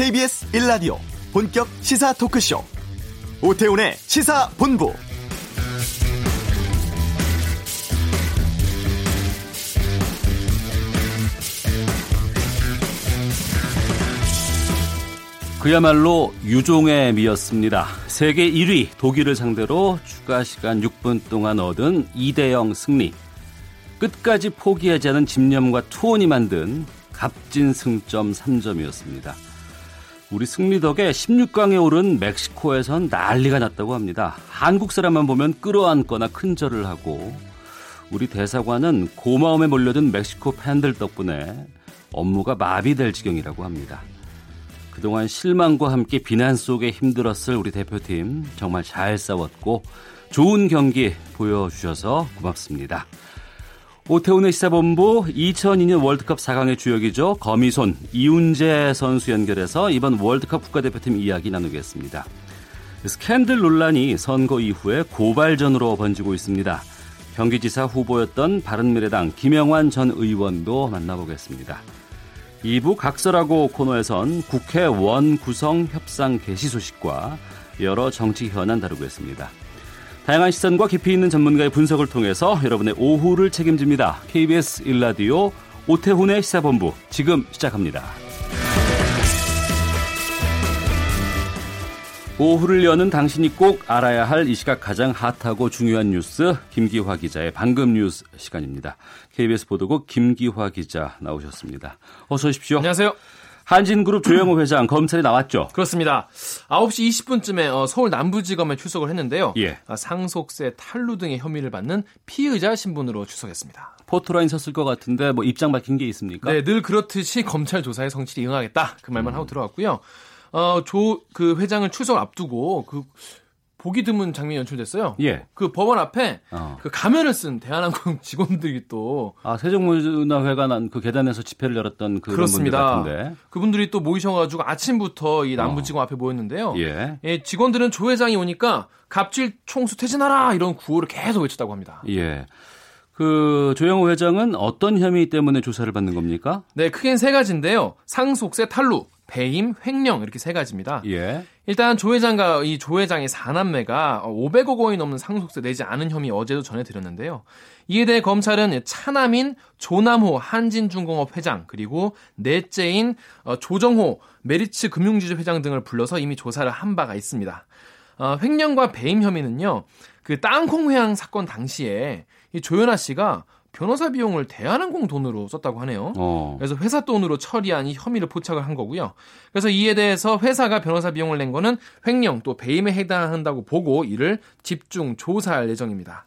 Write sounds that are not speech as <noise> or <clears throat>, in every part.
KBS 1라디오 본격 시사 토크쇼 오태훈의 시사본부 그야말로 유종의 미였습니다. 세계 1위 독일을 상대로 추가 시간 6분 동안 얻은 2대0 승리. 끝까지 포기하지 않은 집념과 투혼이 만든 값진 승점 3점이었습니다. 우리 승리 덕에 16강에 오른 멕시코에선 난리가 났다고 합니다. 한국 사람만 보면 끌어안거나 큰절을 하고 우리 대사관은 고마움에 몰려든 멕시코 팬들 덕분에 업무가 마비될 지경이라고 합니다. 그동안 실망과 함께 비난 속에 힘들었을 우리 대표팀 정말 잘 싸웠고 좋은 경기 보여주셔서 고맙습니다. 오태훈의 시사본부 2002년 월드컵 4강의 주역이죠. 거미손 이훈재 선수 연결해서 이번 월드컵 국가대표팀 이야기 나누겠습니다. 스캔들 논란이 선거 이후에 고발전으로 번지고 있습니다. 경기지사 후보였던 바른미래당 김영환 전 의원도 만나보겠습니다. 2부 각설하고 코너에선 국회 원 구성 협상 개시 소식과 여러 정치 현안 다루겠습니다. 다양한 시선과 깊이 있는 전문가의 분석을 통해서 여러분의 오후를 책임집니다. KBS 1라디오 오태훈의 시사본부 지금 시작합니다. 오후를 여는 당신이 꼭 알아야 할 이 시각 가장 핫하고 중요한 뉴스 김기화 기자의 방금 뉴스 시간입니다. KBS 보도국 김기화 기자 나오셨습니다. 어서 오십시오. 안녕하세요. 한진그룹 조영호 회장 검찰에 나왔죠. 그렇습니다. 9시 20분쯤에 어, 서울 남부지검에 출석을 했는데요. 예. 아, 상속세 탈루 등의 혐의를 받는 피의자 신분으로 출석했습니다. 포토라인 섰을 것 같은데 뭐 입장 밝힌 게 있습니까? 네, 늘 그렇듯이 검찰 조사에 성실히 응하겠다 그 말만 음. 하고 들어갔고요. 어, 조 그 회장을 출석 앞두고 그 보기 드문 장면이 연출됐어요. 예. 그 법원 앞에 어. 그 가면을 쓴 대한항공 <laughs> 직원들이 또 아 세종문화회관 그 계단에서 집회를 열었던 그런 그렇습니다. 분들 같은데. 그분들이 또 모이셔 가지고 아침부터 이 남부지검 앞에 모였는데요. 예. 예, 직원들은 조 회장이 오니까 갑질 총수 퇴진하라 이런 구호를 계속 외쳤다고 합니다. 예. 그 조영호 회장은 어떤 혐의 때문에 조사를 받는 겁니까? 네, 크게는 세 가지인데요. 상속세 탈루, 배임, 횡령 이렇게 세 가지입니다. 예. 일단 조 회장과 이 조 회장의 사남매가 500억 원이 넘는 상속세 내지 않은 혐의 어제도 전해드렸는데요. 이에 대해 검찰은 차남인 조남호 한진중공업 회장 그리고 넷째인 어, 조정호 메리츠 금융지주 회장 등을 불러서 이미 조사를 한 바가 있습니다. 어, 횡령과 배임 혐의는요. 그 땅콩 회항 사건 당시에 이 조연아 씨가 변호사 비용을 대한항공 돈으로 썼다고 하네요. 어. 그래서 회사 돈으로 처리한 이 혐의를 포착을 한 거고요. 그래서 이에 대해서 회사가 변호사 비용을 낸 거는 횡령 또 배임에 해당한다고 보고 이를 집중 조사할 예정입니다.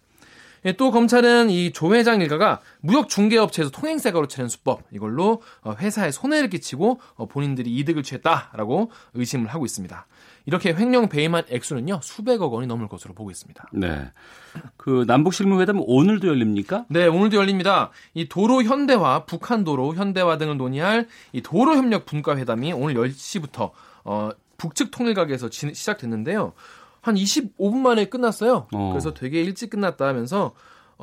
예, 또 검찰은 이 조 회장 일가가 무역 중개업체에서 통행세가로 치는 수법 이걸로 어, 회사에 손해를 끼치고 어, 본인들이 이득을 취했다라고 의심을 하고 있습니다. 이렇게 횡령 배임한 액수는요 수백억 원이 넘을 것으로 보고 있습니다. 네. 그 남북 실무회담 오늘도 열립니까? 네, 오늘도 열립니다. 이 도로 현대화, 북한 도로 현대화 등을 논의할 이 도로 협력 분과 회담이 오늘 10시부터 어, 북측 통일각에서 지- 시작됐는데요. 한 25분 만에 끝났어요. 어. 그래서 되게 일찍 끝났다 하면서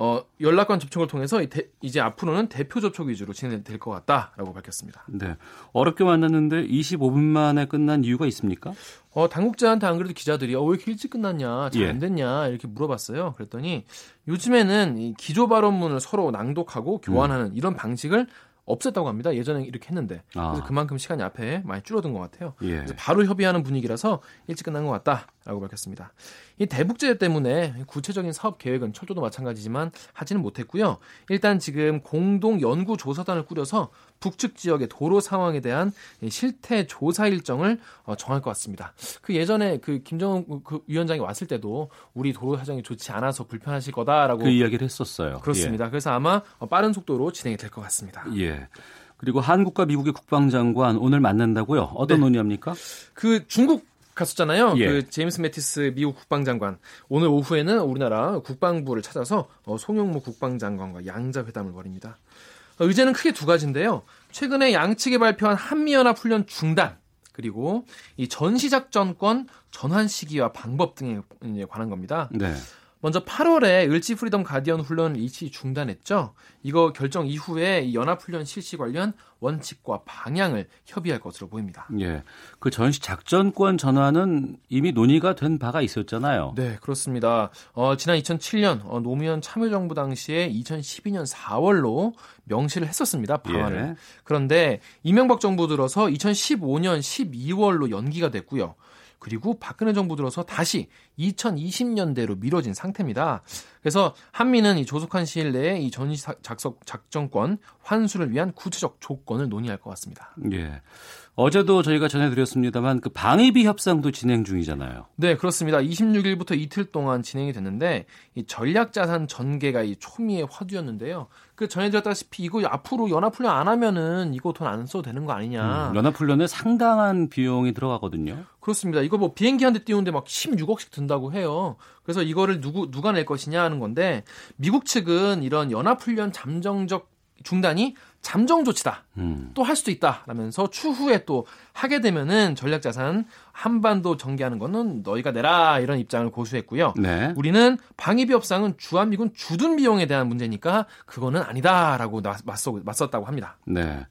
어, 연락관 접촉을 통해서 이 대- 이제 앞으로는 대표 접촉 위주로 진행될 것 같다라고 밝혔습니다. 네. 어렵게 만났는데 25분 만에 끝난 이유가 있습니까? 어, 당국자한테 안 그래도 기자들이 어, 왜 이렇게 일찍 끝났냐, 잘 예. 안 됐냐 이렇게 물어봤어요. 그랬더니 요즘에는 이 기조 발언문을 서로 낭독하고 교환하는 이런 방식을 없앴다고 합니다. 예전에 이렇게 했는데 아. 그래서 그만큼 시간이 앞에 많이 줄어든 것 같아요. 예. 그래서 바로 협의하는 분위기라서 일찍 끝난 것 같다라고 밝혔습니다. 이 대북제 때문에 구체적인 사업 계획은 철도도 마찬가지지만 하지는 못했고요. 일단 지금 공동 연구 조사단을 꾸려서 북측 지역의 도로 상황에 대한 이 실태 조사 일정을 어, 정할 것 같습니다. 그 예전에 그 김정은 그 위원장이 왔을 때도 우리 도로 사정이 좋지 않아서 불편하실 거다라고 그 이야기를 했었어요. 그렇습니다. 그래서 아마 어, 빠른 속도로 진행이 될 것 같습니다. 예. 예. 그리고 한국과 미국의 국방장관 오늘 만난다고요? 어떤 네. 논의합니까? 그 중국 갔었잖아요. 예. 그 제임스 매티스 미국 국방장관 오늘 오후에는 우리나라 국방부를 찾아서 어, 송영무 국방장관과 양자 회담을 벌입니다. 어, 의제는 크게 두 가지인데요. 최근에 양측이 발표한 한미연합 훈련 중단 그리고 이 전시작전권 전환 시기와 방법 등에 관한 겁니다. 네. 먼저 8월에 을지 Freedom Guardian 훈련을 일시 중단했죠. 이거 결정 이후에 연합훈련 실시 관련 원칙과 방향을 협의할 것으로 보입니다. 예. 그 전시 작전권 전환은 이미 논의가 된 바가 있었잖아요. 네, 그렇습니다. 어, 지난 2007년 어, 노무현 참여정부 당시에 2012년 4월로 명시를 했었습니다. 방안을. 예. 그런데 이명박 정부 들어서 2015년 12월로 연기가 됐고요. 그리고 박근혜 정부 들어서 다시 2020년대로 미뤄진 상태입니다. 그래서 한미는 이 조속한 시일 내에 이 전시 작석 작전권 환수를 위한 구체적 조건을 논의할 것 같습니다. 예. 어제도 저희가 전해드렸습니다만 그 방위비 협상도 진행 중이잖아요. 네, 그렇습니다. 26일부터 이틀 동안 진행이 됐는데 이 전략자산 전개가 이 초미의 화두였는데요. 그 전해드렸다시피 이거 앞으로 연합훈련 안 하면은 이거 돈 안 써도 되는 거 아니냐. 음, 연합훈련에 상당한 비용이 들어가거든요. 그렇습니다. 이거 뭐 비행기 한 대 띄우는데 막 16억씩 든다고 해요. 그래서 이거를 누구 누가 낼 것이냐 하는 건데 미국 측은 이런 연합훈련 잠정적 중단이 잠정 조치다. 음. 또할 수도 있다라면서 추후에 또 하게 되면은 전략 자산 한반도 전개하는 거는 너희가 내라 이런 입장을 고수했고요. 네. 우리는 방위비 협상은 주한미군 주둔 비용에 대한 문제니까 그거는 아니다라고 맞서 맞섰다고 합니다. 네.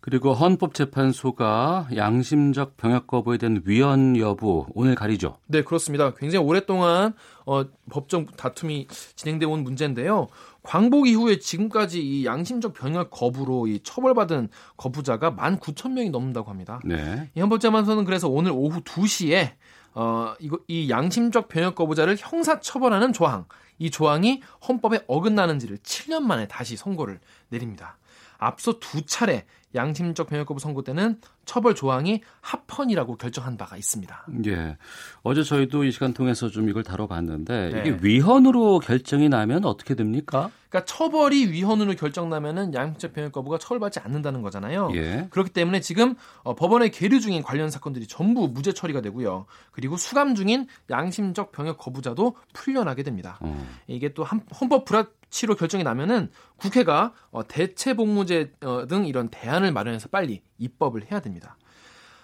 그리고 헌법재판소가 양심적 병역 거부에 대한 위헌 여부 오늘 가리죠. 네, 그렇습니다. 굉장히 오랫동안 어, 법정 다툼이 진행돼 온 문제인데요. 광복 이후에 지금까지 이 양심적 병역 거부로 이 처벌받은 거부자가 19,000명이 넘는다고 합니다. 네. 이 헌법재판소는 그래서 오늘 오후 2시에 어, 이거, 이 양심적 병역 거부자를 형사 처벌하는 조항, 이 조항이 헌법에 어긋나는지를 7년 만에 다시 선고를 내립니다. 앞서 두 차례 양심적 병역 거부 선고 때는 처벌 조항이 합헌이라고 결정한 바가 있습니다. 예. 어제 저희도 이 시간 통해서 좀 이걸 다뤄봤는데 네. 이게 위헌으로 결정이 나면 어떻게 됩니까? 그러니까 처벌이 위헌으로 결정나면은 양심적 병역 거부가 처벌받지 않는다는 거잖아요. 예. 그렇기 때문에 지금 어, 법원에 계류 중인 관련 사건들이 전부 무죄 처리가 되고요. 그리고 수감 중인 양심적 병역 거부자도 풀려나게 됩니다. 어. 이게 또 헌법 불합치로 결정이 나면은 국회가 어, 대체 복무제 어, 등 이런 대안을 마련해서 빨리 입법을 해야 됩니다.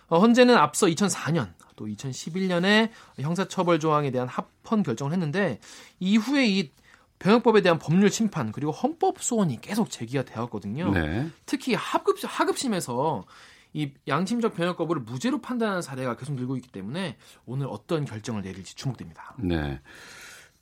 어, 헌재는 앞서 2004년 또 2011년에 형사처벌 조항에 대한 합헌 결정을 했는데 이후에 이 병역법에 대한 법률 심판 그리고 헌법 소원이 계속 제기가 되었거든요. 네. 특히 하급 하급심에서 이 양심적 병역 거부를 무죄로 판단하는 사례가 계속 늘고 있기 때문에 오늘 어떤 결정을 내릴지 주목됩니다. 네.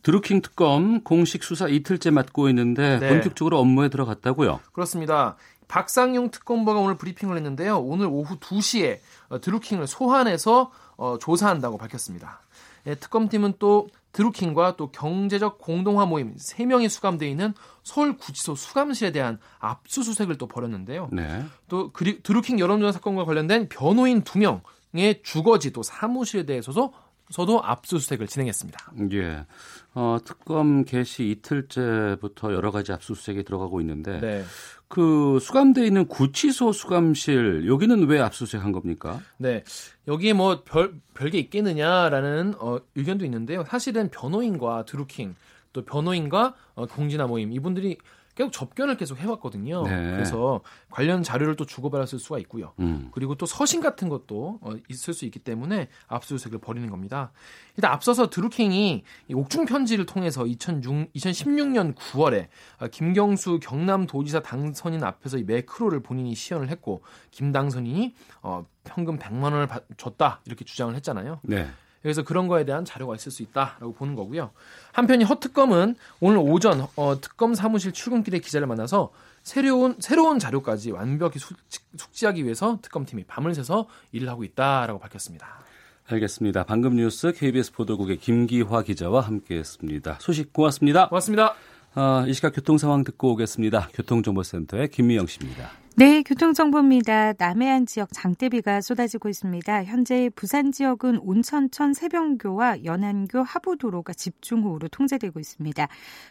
드루킹 특검 공식 수사 이틀째 맡고 있는데 네. 본격적으로 업무에 들어갔다고요? 그렇습니다. 박상용 특검보가 오늘 브리핑을 했는데요. 오늘 오후 2시에 어, 드루킹을 소환해서 어, 조사한다고 밝혔습니다. 예, 특검팀은 또 드루킹과 또 경제적 공동화 모임 3명이 수감되어 있는 서울구치소 수감실에 대한 압수수색을 또 벌였는데요. 네. 또 그리, 드루킹 여론조사 사건과 관련된 변호인 2명의 주거지 또 사무실에 대해서도 서도 압수수색을 진행했습니다. 예. 어, 특검 개시 이틀째부터 여러 가지 압수수색이 들어가고 있는데 네. 그 수감돼 있는 구치소 수감실 여기는 왜 압수수색한 겁니까? 네. 여기에 뭐 별 별게 있겠느냐라는 어, 의견도 있는데요. 사실은 변호인과 드루킹 또 변호인과 어, 공진화 모임 이분들이 계속 접견을 계속 해왔거든요. 네. 그래서 관련 자료를 또 주고받았을 수가 있고요. 음. 그리고 또 서신 같은 것도 어, 있을 수 있기 때문에 압수수색을 벌이는 겁니다. 일단 앞서서 드루킹이 옥중 편지를 통해서 2006, 2016년 9월에 김경수 경남도지사 당선인 앞에서 이 매크로를 본인이 시연을 했고 김 당선인이 어, 현금 100만 원을 줬다 이렇게 주장을 했잖아요. 네. 그래서 그런 거에 대한 자료가 있을 수 있다라고 보는 거고요. 한편이 허 특검은 오늘 오전 어, 특검 사무실 출근길에 기자를 만나서 새로운 새로운 자료까지 완벽히 숙지 하기 위해서 특검팀이 밤을 새서 일을 하고 있다라고 밝혔습니다. 알겠습니다. 방금 뉴스 KBS 보도국의 김기화 기자와 함께했습니다. 소식 고맙습니다. 고맙습니다. 어, 이 시각 교통 상황 듣고 오겠습니다. 교통정보센터의 김미영 씨입니다. 네, 교통정보입니다. 남해안 지역 장대비가 쏟아지고 있습니다. 현재 부산 지역은 온천천 세병교와 연안교 하부도로가 집중호우로 통제되고 있습니다.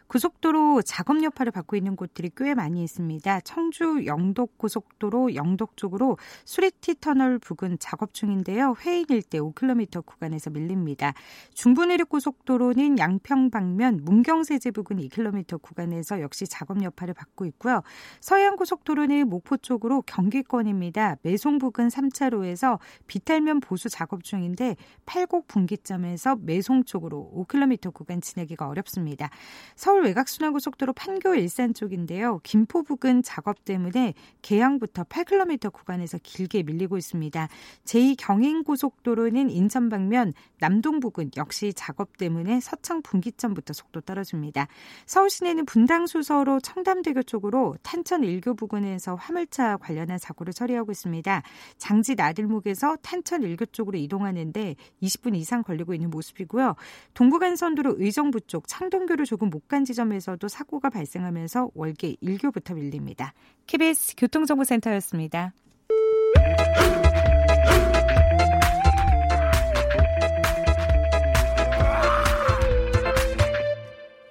고속도로 작업 여파를 받고 있는 곳들이 꽤 많이 있습니다. 청주 영덕 고속도로 영덕 쪽으로 수리티 터널 부근 작업 중인데요. 회인 일대 5km 구간에서 밀립니다. 중부내륙 고속도로는 양평 방면 문경세제 부근 2km 구간에서 역시 작업 여파를 받고 있고요. 서해안 고속도로는 목포 마포 쪽으로 경기권입니다. 매송 부근 3차로에서 비탈면 보수 작업 중인데 팔곡 분기점에서 매송 쪽으로 5km 구간 지나기가 어렵습니다. 서울 외곽순환고속도로 판교 일산 쪽인데요. 김포 부근 작업 때문에 개항부터 8km 구간에서 길게 밀리고 있습니다. 제2경인고속도로는 인천 방면 남동 부근 역시 작업 때문에 서창 분기점부터 속도 떨어집니다. 서울 시내는 분당 수서로 청담대교 쪽으로 탄천 일교 부근에서 화물 차 관련한 사고를 처리하고 있습니다. 장지 나들목에서 탄천 일교 쪽으로 이동하는데 20분 이상 걸리고 있는 모습이고요. 동부간선도로 의정부 쪽 창동교를 조금 못 간 지점에서도 사고가 발생하면서 월계 1교부터 밀립니다. KBS 교통정보센터였습니다.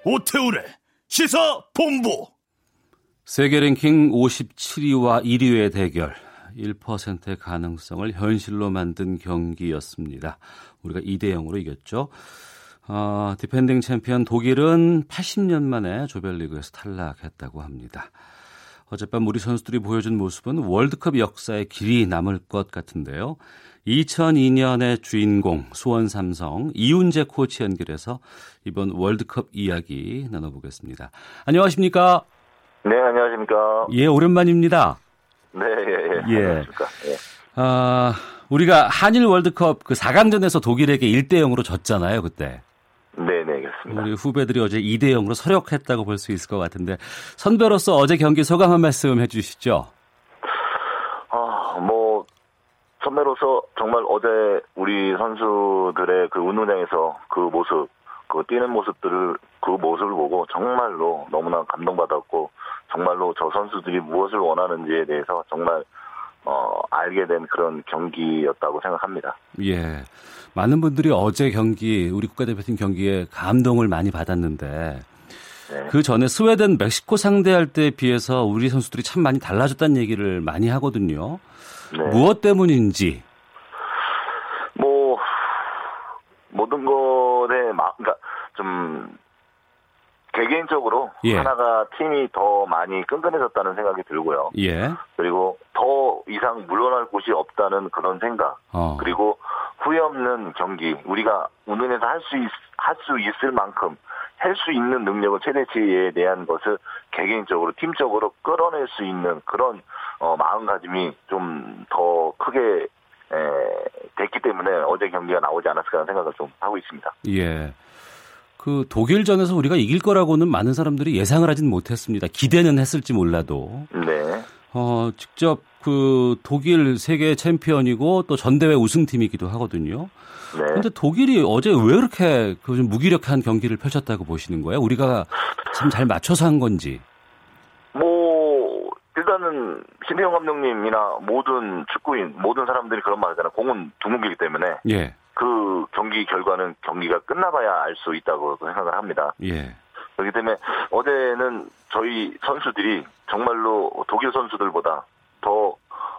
오태훈의 시사 본부. 세계 랭킹 57위와 1위의 대결. 1%의 가능성을 현실로 만든 경기였습니다. 우리가 2대 0으로 이겼죠. 어, defending 챔피언 독일은 80년 만에 조별리그에서 탈락했다고 합니다. 어젯밤 우리 선수들이 보여준 모습은 월드컵 역사에 길이 남을 것 같은데요. 2002년의 주인공 수원 삼성 이훈재 코치 연결해서 이번 월드컵 이야기 나눠보겠습니다. 안녕하십니까? 네, 안녕하십니까? 예, 오랜만입니다. 네, 예, 예. 예. 안녕하십니까? 예. 아, 우리가 한일 월드컵 그 4강전에서 독일에게 1대 0으로 졌잖아요, 그때. 네, 네, 그렇습니다. 우리 후배들이 어제 2대 0으로 서력했다고 볼 수 있을 것 같은데 선배로서 어제 경기 소감 한 말씀 해 주시죠. 아, 뭐 선배로서 정말 어제 우리 선수들의 그 운동장에서 그 모습, 그 뛰는 모습들을 그 모습을 보고 정말로 너무나 감동받았고 정말로 저 선수들이 무엇을 원하는지에 대해서 정말 어, 알게 된 그런 경기였다고 생각합니다. 예. 많은 분들이 어제 경기, 우리 국가대표팀 경기에 감동을 많이 받았는데, 네. 그 전에 스웨덴, 멕시코 상대할 때에 비해서 우리 선수들이 참 많이 달라졌다는 얘기를 많이 하거든요. 네. 무엇 때문인지. 뭐 모든 것에 막 그러니까 좀 개개인적으로 예. 하나가 팀이 더 많이 끈끈해졌다는 생각이 들고요. 예. 그리고 더 이상 물러날 곳이 없다는 그런 생각. 어. 그리고 후회 없는 경기. 우리가 운동에서 할 수 할 수 있을 만큼 할 수 있는 능력을 최대치에 대한 것을 개개인적으로 팀적으로 끌어낼 수 있는 그런 어, 마음가짐이 좀 더 크게 에, 됐기 때문에 어제 경기가 나오지 않았을까 하는 생각을 좀 하고 있습니다. 예. 그 독일전에서 우리가 이길 거라고는 많은 사람들이 예상을 하진 못했습니다. 기대는 했을지 몰라도. 네. 어, 직접 그 독일 세계 챔피언이고 또 전대회 우승팀이기도 하거든요. 네. 근데 독일이 어제 왜 그렇게 그 좀 무기력한 경기를 펼쳤다고 보시는 거예요? 우리가 참 잘 맞춰서 한 건지. 뭐 일단은 신태영 감독님이나 모든 축구인 모든 사람들이 그런 말 하잖아요. 공은 둥글기 때문에 예. 그 경기 결과는 경기가 끝나봐야 알 수 있다고 생각을 합니다. 예. 그렇기 때문에 어제는 저희 선수들이 정말로 독일 선수들보다 더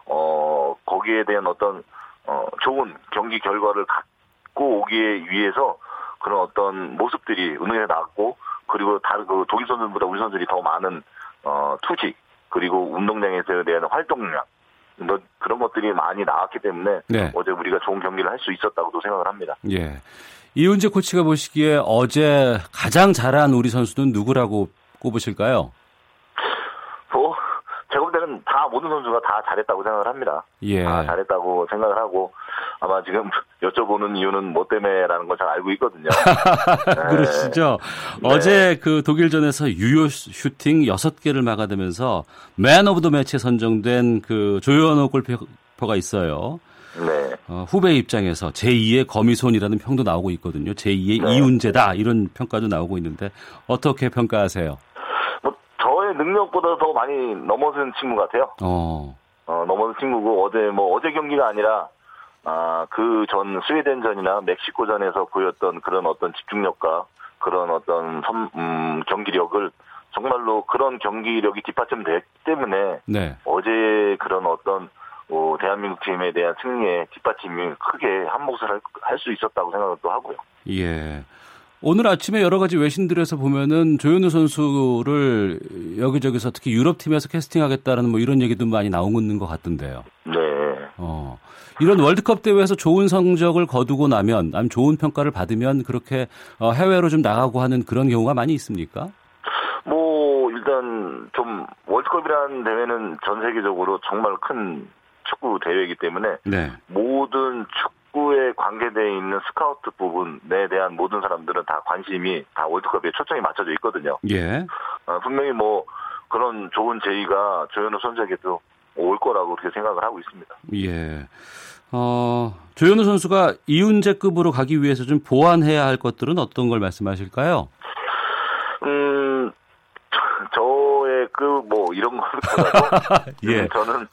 어, 거기에 대한 어떤 어, 좋은 경기 결과를 갖고 오기 위해서 그런 어떤 모습들이 운동에 나왔고 그리고 다른 그 독일 선수들보다 우리 선수들이 더 많은 어, 투지 그리고 운동장에서 대한 활동량 뭐 그런 것들이 많이 나왔기 때문에 네. 어제 우리가 좋은 경기를 할 수 있었다고도 생각을 합니다. 예. 이훈재 코치가 보시기에 어제 가장 잘한 우리 선수는 누구라고 꼽으실까요? 때는 다 모든 선수가 다 잘했다고 생각을 합니다. 예. 다 잘했다고 생각을 하고 아마 지금 <laughs> 여쭤보는 이유는 뭐 때문에라는 걸 잘 알고 있거든요. <laughs> 네. 그러시죠. 네. 어제 그 독일전에서 유효 슈팅 6개를 막아내면서 man of the match에 선정된 그 조현우 골키퍼가 있어요. 네. 어, 후배 입장에서 제2의 거미손이라는 평도 나오고 있거든요. 제2의 네. 이운재다 이런 평가도 나오고 있는데 어떻게 평가하세요? 능력보다 더 많이 넘어선 친구 같아요. 어, 어, 넘어선 친구고 어제 뭐 어제 경기가 아니라 아, 그 전 스웨덴전이나 멕시코전에서 보였던 그런 어떤 집중력과 그런 어떤 섬, 음, 경기력을 정말로 그런 경기력이 뒷받침됐기 때문에 네. 어제 그런 어떤 어, 대한민국 팀에 대한 승리에 뒷받침이 크게 한 몫을 할 수 있었다고 생각을 또 하고요. 예. 오늘 아침에 여러 가지 외신들에서 보면은 조현우 선수를 여기저기서 특히 유럽 팀에서 캐스팅하겠다는 뭐 이런 얘기도 많이 나오는 것 같던데요. 네. 어. 이런 월드컵 대회에서 좋은 성적을 거두고 나면, 아니면 좋은 평가를 받으면 그렇게 어, 해외로 좀 나가고 하는 그런 경우가 많이 있습니까? 뭐 일단 좀 월드컵이라는 대회는 전 세계적으로 정말 큰 축구 대회이기 때문에 네. 모든 축구 에 관계되어 있는 스카우트 부분에 대한 모든 사람들은 다 관심이 다 월드컵에 초점이 맞춰져 있거든요. 예. 어, 분명히 뭐 그런 좋은 제의가 조현우 선수에게도 올 거라고 그렇게 생각을 하고 있습니다. 예. 어, 조현우 선수가 이훈재급으로 가기 위해서 좀 보완해야 할 것들은 어떤 걸 말씀하실까요? 음, 저의 그 뭐 이런 것보다도 <laughs> 예. 음, 저는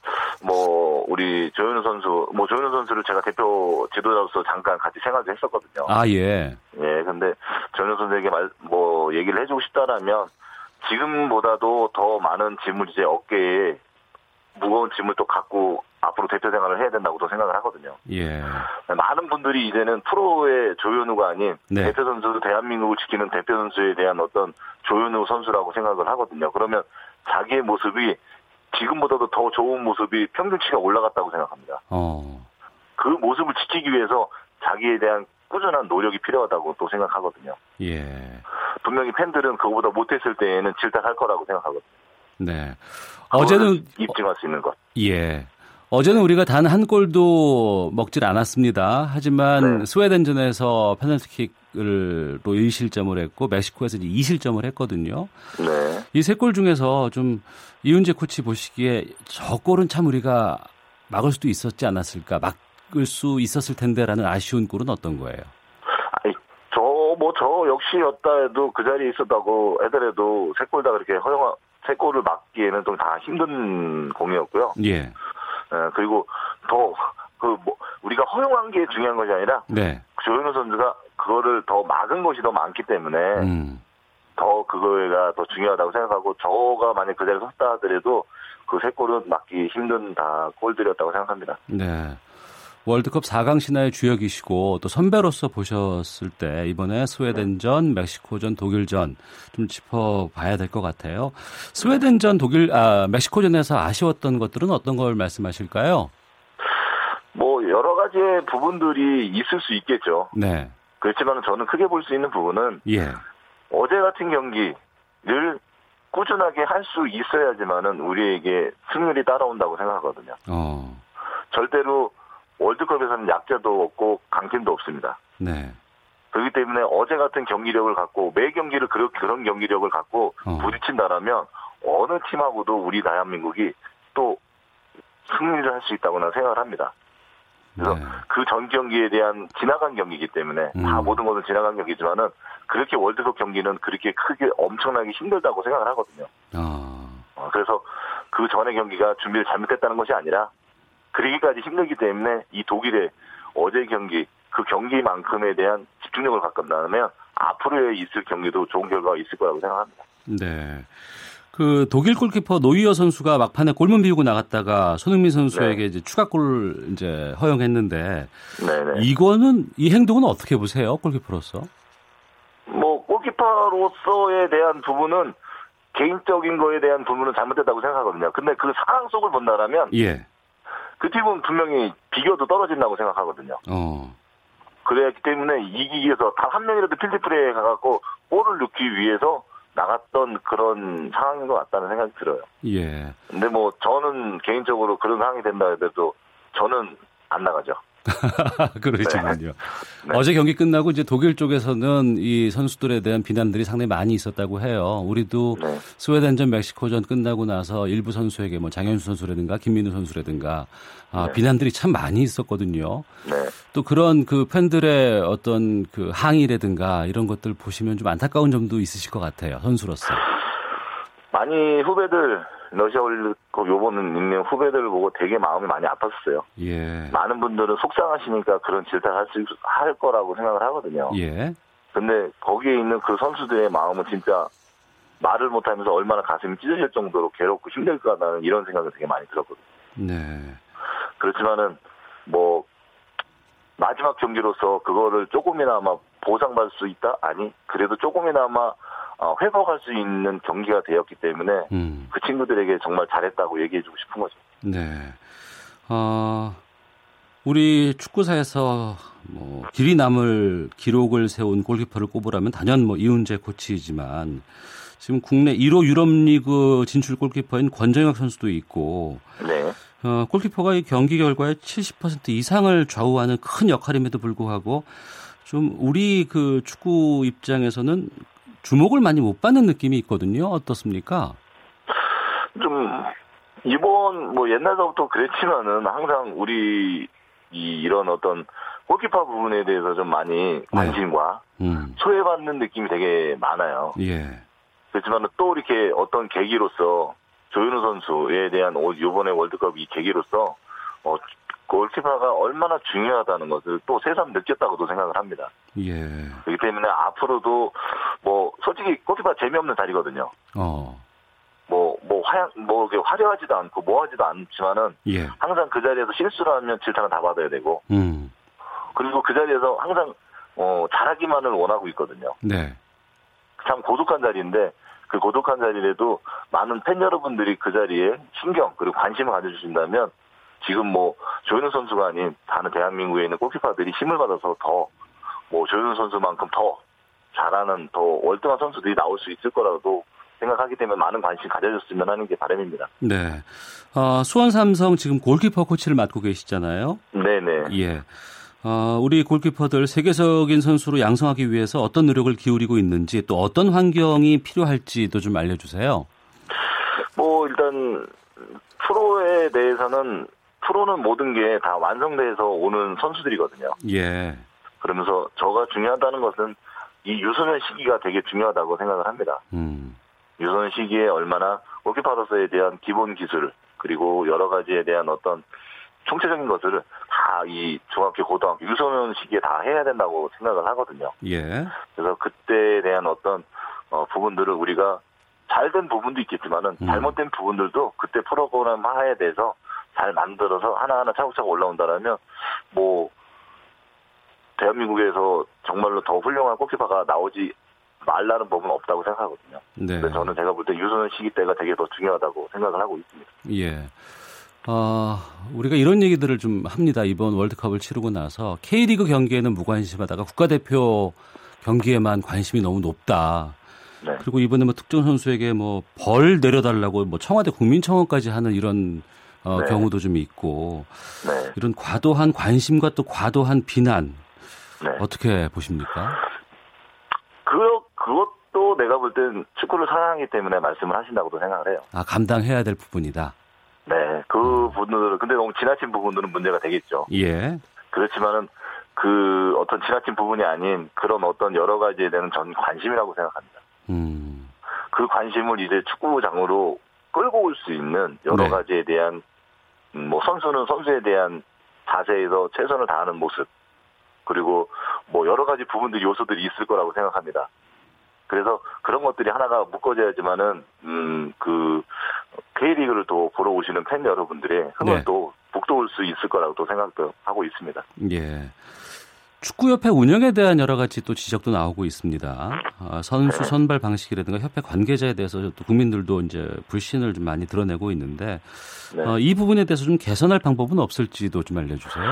뭐 우리 조현우 선수, 뭐 조현우 선수를 제가 대표 지도자로서 잠깐 같이 생활도 했었거든요. 아, 예. 예, 근데 조현우 선수에게 말, 뭐 얘기를 해주고 싶다라면 지금보다도 더 많은 짐을 이제 어깨에 무거운 짐을 또 갖고 앞으로 대표 생활을 해야 된다고도 생각을 하거든요. 예. 많은 분들이 이제는 프로의 조현우가 아닌 네. 대표 선수 대한민국을 지키는 대표 선수에 대한 어떤 조현우 선수라고 생각을 하거든요. 그러면 자기의 모습이 지금보다도 더 좋은 모습이 평균치가 올라갔다고 생각합니다. 어. 그 모습을 지키기 위해서 자기에 대한 꾸준한 노력이 필요하다고 또 생각하거든요. 예. 분명히 팬들은 그거보다 못했을 때에는 질타할 거라고 생각하거든요. 네. 어제는 입증할 수 있는 것. 예. 어제는 우리가 단 한 골도 먹질 않았습니다. 하지만 네. 스웨덴전에서 페널티킥으로 1실점을 했고 멕시코에서 이제 2실점을 했거든요. 네. 이 세 골 중에서 좀 이훈재 코치 보시기에 저 골은 참 우리가 막을 수도 있었지 않았을까? 막을 수 있었을 텐데라는 아쉬운 골은 어떤 거예요? 아니, 저, 뭐, 저 역시였다 해도 그 자리에 있었다고 하더라도 세 골 다 그렇게 허용하, 세 골을 막기에는 좀 다 힘든 공이었고요. 예. 예, 그리고 더, 그, 뭐, 우리가 허용한 게 중요한 것이 아니라 네. 조현우 선수가 그거를 더 막은 것이 더 많기 때문에 음. 더 그거가 더 중요하다고 생각하고 저가 만약 그 자리에 섰다 하더라도 그 세 골은 막기 힘든 다 골들이었다고 생각합니다. 네. 월드컵 4강 신화의 주역이시고 또 선배로서 보셨을 때 이번에 스웨덴전, 멕시코전, 독일전 좀 짚어봐야 될 것 같아요. 스웨덴전, 독일, 아 멕시코전에서 아쉬웠던 것들은 어떤 걸 말씀하실까요? 뭐 여러 가지의 부분들이 있을 수 있겠죠. 네, 그렇지만 저는 크게 볼 수 있는 부분은 예, 어제 같은 경기를 꾸준하게 할 수 있어야지만은 우리에게 승률이 따라온다고 생각하거든요. 어, 절대로 월드컵에서는 약자도 없고 강팀도 없습니다. 네, 그렇기 때문에 어제 같은 경기력을 갖고 매 경기를 그런 그런 경기력을 갖고 어. 부딪힌다라면 어느 팀하고도 우리 대한민국이 또 승리를 할 수 있다고 는 생각을 합니다. 그래서 네. 그전 경기에 대한 지나간 경기이기 때문에 다 음. 모든 것은 지나간 경기지만은 그렇게 월드컵 경기는 그렇게 크게 엄청나게 힘들다고 생각을 하거든요. 아, 어, 그래서 그 전의 경기가 준비를 잘못했다는 것이 아니라 그러기까지 힘들기 때문에 이 독일의 어제 경기 그 경기만큼에 대한 집중력을 갖는다면 앞으로에 있을 경기도 좋은 결과가 있을 거라고 생각합니다. 네. 그 독일 골키퍼 노이어 선수가 막판에 골문 비우고 나갔다가 손흥민 선수에게 네. 이제 추가골 이제 허용했는데 네네. 이거는 이 행동은 어떻게 보세요 골키퍼로서? 뭐 골키퍼로서에 대한 부분은 개인적인 거에 대한 부분은 잘못됐다고 생각하거든요. 근데 그 상황 속을 본다라면 예. 그 팀은 분명히 비교도 떨어진다고 생각하거든요. 어. 그랬기 때문에 이기기 위해서 단 한 명이라도 필드 플레이에 가갖고 골을 넣기 위해서 나갔던 그런 상황인 것 같다는 생각이 들어요. 예. 근데 뭐 저는 개인적으로 그런 상황이 된다 해도 저는 안 나가죠. <laughs> 그러시군요. 네. 어제 경기 끝나고 이제 독일 쪽에서는 이 선수들에 대한 비난들이 상당히 많이 있었다고 해요. 우리도 네. 스웨덴전, 멕시코전 끝나고 나서 일부 선수에게 뭐 장현수 선수라든가 김민우 선수라든가 아, 네. 비난들이 참 많이 있었거든요. 네. 또 그런 그 팬들의 어떤 그 항의라든가 이런 것들 보시면 좀 안타까운 점도 있으실 것 같아요. 선수로서. 많이 후배들 러시아 월드컵 요번은 있는 후배들을 보고 되게 마음이 많이 아팠어요. 예. 많은 분들은 속상하시니까 그런 질타를 할, 수, 할 거라고 생각을 하거든요. 예. 근데 거기에 있는 그 선수들의 마음은 진짜 말을 못하면서 얼마나 가슴이 찢어질 정도로 괴롭고 힘들 거라는 이런 생각이 되게 많이 들었거든요. 네. 그렇지만은 뭐 마지막 경기로서 그거를 조금이나마 보상받을 수 있다? 아니, 그래도 조금이나마 어, 회복할 수 있는 경기가 되었기 때문에 음. 그 친구들에게 정말 잘했다고 얘기해주고 싶은 거죠. 네. 어, 우리 축구사에서 뭐 길이 남을 기록을 세운 골키퍼를 꼽으라면 단연 뭐 이훈재 코치이지만 지금 국내 1호 유럽리그 진출 골키퍼인 권정혁 선수도 있고 네. 어, 골키퍼가 이 경기 결과의 70% 이상을 좌우하는 큰 역할임에도 불구하고 좀 우리 그 축구 입장에서는 주목을 많이 못 받는 느낌이 있거든요. 어떻습니까? 좀 이번 뭐 옛날부터 그랬지만은 항상 우리 이 이런 어떤 골키퍼 부분에 대해서 좀 많이 관심과 음. 소외받는 느낌이 되게 많아요. 예. 그렇지만 또 이렇게 어떤 계기로서 조윤우 선수에 대한 올- 이번에 월드컵 이 계기로서 어, 골키퍼가 얼마나 중요하다는 것을 또 새삼 느꼈다고도 생각을 합니다. 예. 그렇기 때문에 앞으로도 뭐 솔직히 골키퍼 재미없는 자리거든요. 어. 뭐 뭐 화양 뭐 화려하지도 않고 뭐하지도 않지만은 예. 항상 그 자리에서 실수를 하면 질타는 다 받아야 되고 음. 그리고 그 자리에서 항상 어 잘하기만을 원하고 있거든요. 네. 참 고독한 자리인데 그 고독한 자리에도 많은 팬 여러분들이 그 자리에 신경 그리고 관심을 가져주신다면 지금 뭐 조현우 선수가 아닌 다른 대한민국에 있는 골키퍼들이 힘을 받아서 더 뭐 조현우 선수만큼 더 잘하는 더 월등한 선수들이 나올 수 있을 거라고 생각하기 때문에 많은 관심 가져줬으면 하는 게 바람입니다. 네. 어, 수원 삼성 지금 골키퍼 코치를 맡고 계시잖아요. 네네. 예. 어, 우리 골키퍼들 세계적인 선수로 양성하기 위해서 어떤 노력을 기울이고 있는지 또 어떤 환경이 필요할지도 좀 알려주세요. 뭐 일단 프로에 대해서는 프로는 모든 게 다 완성돼서 오는 선수들이거든요. 예. 그러면서 저가 중요하다는 것은 이 유소년 시기가 되게 중요하다고 생각을 합니다. 음. 유소년 시기에 얼마나 골키퍼로서에 대한 기본 기술 그리고 여러 가지에 대한 어떤 총체적인 것을 다 이 중학교, 고등학교, 유소년 시기에 다 해야 된다고 생각을 하거든요. 예. 그래서 그때에 대한 어떤 어, 부분들을 우리가 잘된 부분도 있겠지만은 음. 잘못된 부분들도 그때 프로그램 하에 대해서 잘 만들어서 하나하나 차곡차곡 올라온다라면 뭐 대한민국에서 정말로 더 훌륭한 골키퍼가 나오지 말라는 법은 없다고 생각하거든요. 네. 근데 저는 제가 볼 때 유소년 시기 때가 되게 더 중요하다고 생각을 하고 있습니다. 예. 어, 우리가 이런 얘기들을 좀 합니다. 이번 월드컵을 치르고 나서 K리그 경기에는 무관심하다가 국가대표 경기에만 관심이 너무 높다. 네. 그리고 이번에 뭐 특정 선수에게 뭐 벌 내려달라고 뭐 청와대 국민청원까지 하는 이런 어, 네. 경우도 좀 있고 네. 이런 과도한 관심과 또 과도한 비난 네. 어떻게 보십니까? 그, 그것도 내가 볼 땐 축구를 사랑하기 때문에 말씀을 하신다고도 생각을 해요. 아 감당해야 될 부분이다. 네. 그 부분들은, 근데 너무 지나친 부분들은 문제가 되겠죠. 예. 그렇지만은 그 어떤 지나친 부분이 아닌 그런 어떤 여러 가지에 대한 전 관심이라고 생각합니다. 음. 그 관심을 이제 축구장으로 끌고 올 수 있는 여러 네. 가지에 대한 음, 뭐 선수는 선수에 대한 자세에서 최선을 다하는 모습 그리고 뭐 여러 가지 부분들이 요소들이 있을 거라고 생각합니다. 그래서 그런 것들이 하나가 묶어져야지만은 음그 K리그를 또 보러 오시는 팬 여러분들의 흥을 네. 또 북돋을 수 있을 거라고 또 생각도 하고 있습니다. 예. 축구협회 운영에 대한 여러 가지 또 지적도 나오고 있습니다. 아, 선수 네. 선발 방식이라든가 협회 관계자에 대해서 또 국민들도 이제 불신을 좀 많이 드러내고 있는데 네. 어, 이 부분에 대해서 좀 개선할 방법은 없을지도 좀 알려주세요.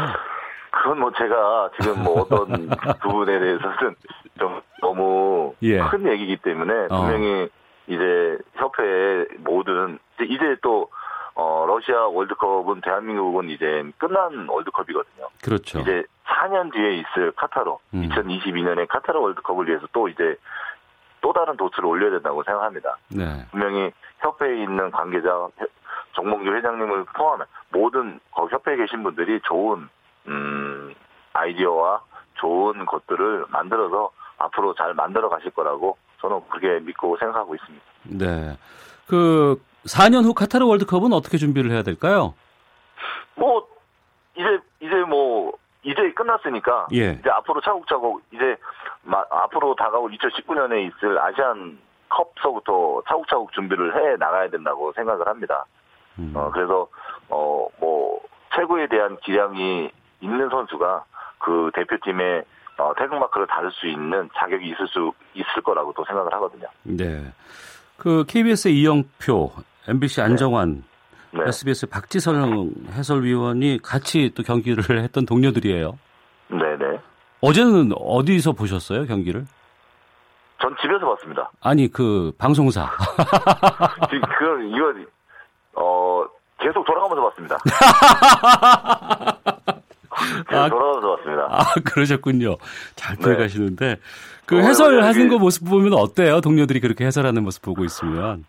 그건 뭐 제가 지금 뭐 어떤 <laughs> 부분에 대해서는 좀 너무 예. 큰 얘기이기 때문에 어. 분명히 이제 협회의 모든 이제 또 어, 러시아 월드컵은 대한민국은 이제 끝난 월드컵이거든요. 그렇죠. 이제 4년 뒤에 있을 카타르, 음. 2022년에 카타르 월드컵을 위해서 또 이제 또 다른 도트를 올려야 된다고 생각합니다. 네. 분명히 협회에 있는 관계자, 회- 정몽규 회장님을 포함한 모든 거 협회에 계신 분들이 좋은 음, 아이디어와 좋은 것들을 만들어서 앞으로 잘 만들어 가실 거라고 저는 그렇게 믿고 생각하고 있습니다. 네. 그 4년 후 카타르 월드컵은 어떻게 준비를 해야 될까요? 뭐 이제 이제 뭐 이제 끝났으니까 예. 이제 앞으로 차곡차곡 이제 마- 앞으로 다가올 2019년에 있을 아시안 컵서부터 차곡차곡 준비를 해 나가야 된다고 생각을 합니다. 음. 어, 그래서, 어, 뭐, 최고에 대한 기량이 있는 선수가 그 대표팀에 어, 태극마크를 달을 수 있는 자격이 있을 수 있을 거라고 또 생각을 하거든요. 네. 그 KBS 이영표, MBC 안정환, 네. SBS 박지선 해설위원이 같이 또 경기를 <laughs> 했던 동료들이에요. 네네. 어제는 어디서 보셨어요 경기를? 전 집에서 봤습니다. 아니 그 방송사. <laughs> 지금 그 이거 어 계속 돌아가면서 봤습니다. <laughs> 아, 돌아가면서 봤습니다. 아 그러셨군요. 잘 네. 들어가시는데 그 어, 해설하는 거 모습 보면 어때요? 동료들이 그렇게 해설하는 모습 보고 있으면.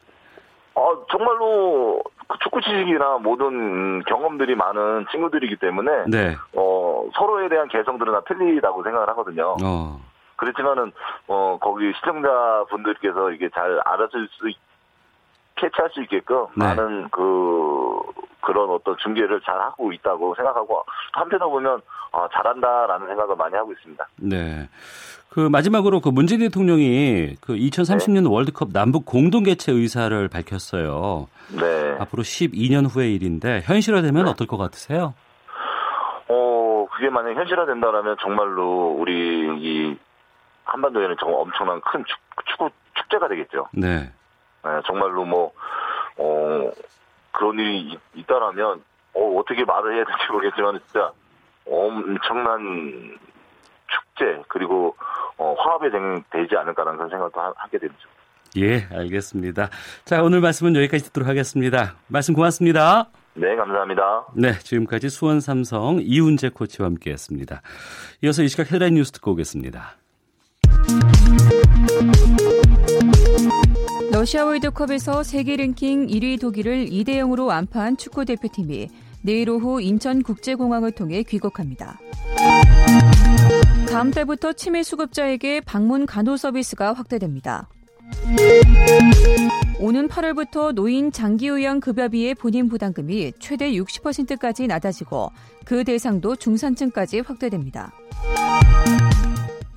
어 정말로 그 축구 지식이나 모든 경험들이 많은 친구들이기 때문에 네. 어 서로에 대한 개성들은 다 틀리다고 생각을 하거든요. 어. 그렇지만은 어 거기 시청자 분들께서 이게 잘 알아줄 수 있- 캐치할 수 있게끔 네. 많은 그 그런 어떤 중계를 잘 하고 있다고 생각하고 한편으로 보면 아, 잘한다라는 생각을 많이 하고 있습니다. 네. 그 마지막으로 그 문재인 대통령이 그 2030년 월드컵 남북 공동 개최 의사를 밝혔어요. 네. 앞으로 12년 후의 일인데 현실화되면 어떨 것 같으세요? 어 그게 만약 현실화된다라면 정말로 우리 이 한반도에는 정말 엄청난 큰 축, 축구 축제가 되겠죠. 네. 네, 정말로 뭐, 어, 그런 일이 있- 있다라면, 어, 어떻게 말을 해야 될지 모르겠지만, 진짜 엄청난 축제, 그리고, 어, 화합이 되, 되지 않을까라는 그런 생각도 하, 게 됩니다. 예, 알겠습니다. 자, 오늘 말씀은 여기까지 듣도록 하겠습니다. 말씀 고맙습니다. 네, 감사합니다. 네, 지금까지 수원 삼성 이훈재 코치와 함께했습니다. 이어서 이 시각 헤드라인 뉴스 듣고 오겠습니다. 러시아 월드컵에서 세계 랭킹 1위 독일을 2대 0으로 완파한 축구 대표팀이 내일 오후 인천국제공항을 통해 귀국합니다. 다음 달부터 치매 수급자에게 방문 간호 서비스가 확대됩니다. 오는 8월부터 노인 장기요양 급여비의 본인 부담금이 최대 60%까지 낮아지고 그 대상도 중산층까지 확대됩니다.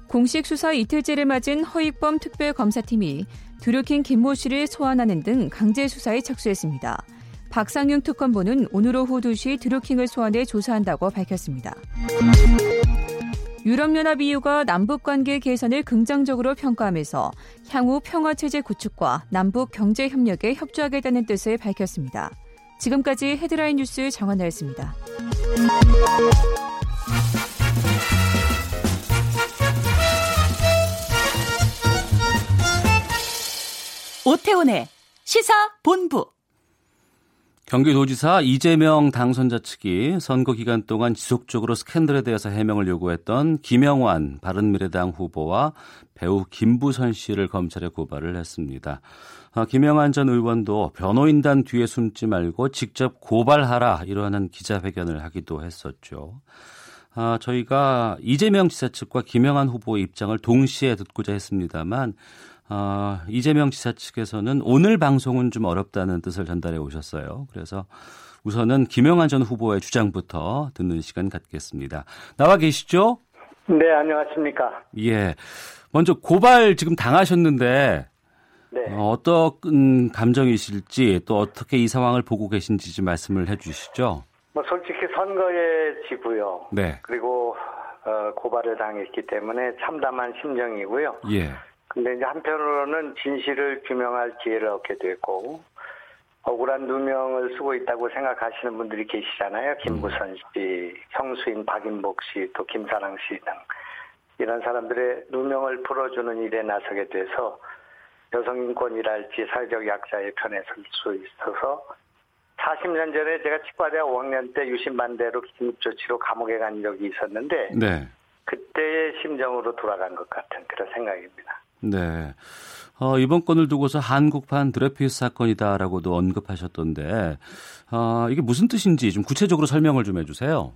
공식 수사 이틀째를 맞은 허익범 특별검사팀이 드루킹 김모 씨를 소환하는 등 강제 수사에 착수했습니다. 박상용 특검보는 오늘 오후 2시 드루킹을 소환해 조사한다고 밝혔습니다. 유럽연합 EU가 남북관계 개선을 긍정적으로 평가하면서 향후 평화체제 구축과 남북 경제 협력에 협조하겠다는 뜻을 밝혔습니다. 지금까지 헤드라인 뉴스 정한나였습니다. 오태훈의 시사 본부. 경기도지사 이재명 당선자 측이 선거 기간 동안 지속적으로 스캔들에 대해서 해명을 요구했던 김영환 바른미래당 후보와 배우 김부선 씨를 검찰에 고발을 했습니다. 아, 김영환 전 의원도 변호인단 뒤에 숨지 말고 직접 고발하라 이러한 기자회견을 하기도 했었죠. 아, 저희가 이재명 지사 측과 김영환 후보의 입장을 동시에 듣고자 했습니다만 어, 이재명 지사 측에서는 오늘 방송은 좀 어렵다는 뜻을 전달해 오셨어요. 그래서 우선은 김영환 전 후보의 주장부터 듣는 시간 갖겠습니다. 나와 계시죠? 네, 안녕하십니까. 예. 먼저 고발 지금 당하셨는데 네. 어, 어떤 감정이실지 또 어떻게 이 상황을 보고 계신지 좀 말씀을 해 주시죠. 뭐 솔직히 선거에 지고요. 네. 그리고 어, 고발을 당했기 때문에 참담한 심정이고요. 예. 근데 이제 한편으로는 진실을 규명할 기회를 얻게 됐고 억울한 누명을 쓰고 있다고 생각하시는 분들이 계시잖아요. 김부선 씨, 형수인 박인복 씨, 또 김사랑 씨 등 이런 사람들의 누명을 풀어주는 일에 나서게 돼서 여성인권이랄지 사회적 약자의 편에 설 수 있어서 40년 전에 제가 치과대학 5학년 때 유신 반대로 긴급조치로 감옥에 간 적이 있었는데 네. 그때의 심정으로 돌아간 것 같은 그런 생각입니다. 네. 어, 이번 건을 두고서 한국판 드레피스 사건이다라고도 언급하셨던데, 어, 이게 무슨 뜻인지 좀 구체적으로 설명을 좀 해주세요.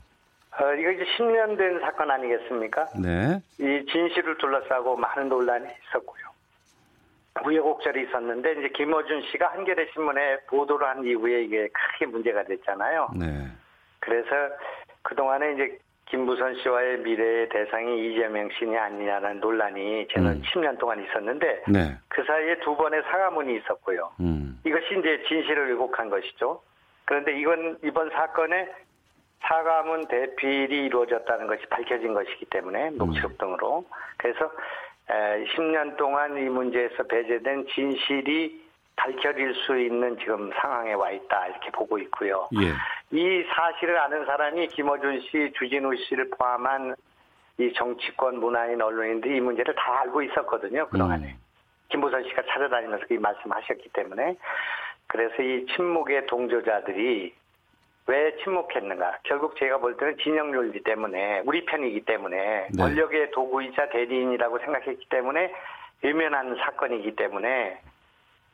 어, 이거 이제 10년 된 사건 아니겠습니까? 네. 이 진실을 둘러싸고 많은 논란이 있었고요. 우여곡절이 있었는데 이제 김어준 씨가 한겨레 신문에 보도를 한 이후에 이게 크게 문제가 됐잖아요. 네. 그래서 그 동안에 이제 김부선 씨와의 미래의 대상이 이재명 씨냐 아니냐라는 논란이 저는 음. 10년 동안 있었는데 네. 그 사이에 두 번의 사과문이 있었고요. 음. 이것이 이제 진실을 왜곡한 것이죠. 그런데 이건 이번 사건의 사과문 대필이 이루어졌다는 것이 밝혀진 것이기 때문에 녹취록 등으로 그래서 에, 10년 동안 이 문제에서 배제된 진실이 밝혀질 수 있는 지금 상황에 와 있다 이렇게 보고 있고요. 예. 이 사실을 아는 사람이 김어준 씨, 주진우 씨를 포함한 이 정치권, 문화인, 언론인들이 이 문제를 다 알고 있었거든요 그동안에. 음. 김보선 씨가 찾아다니면서 이 말씀하셨기 때문에 그래서 이 침묵의 동조자들이 왜 침묵했는가? 결국 제가 볼 때는 진영 논리 때문에 우리 편이기 때문에 네. 권력의 도구이자 대리인이라고 생각했기 때문에 외면한 사건이기 때문에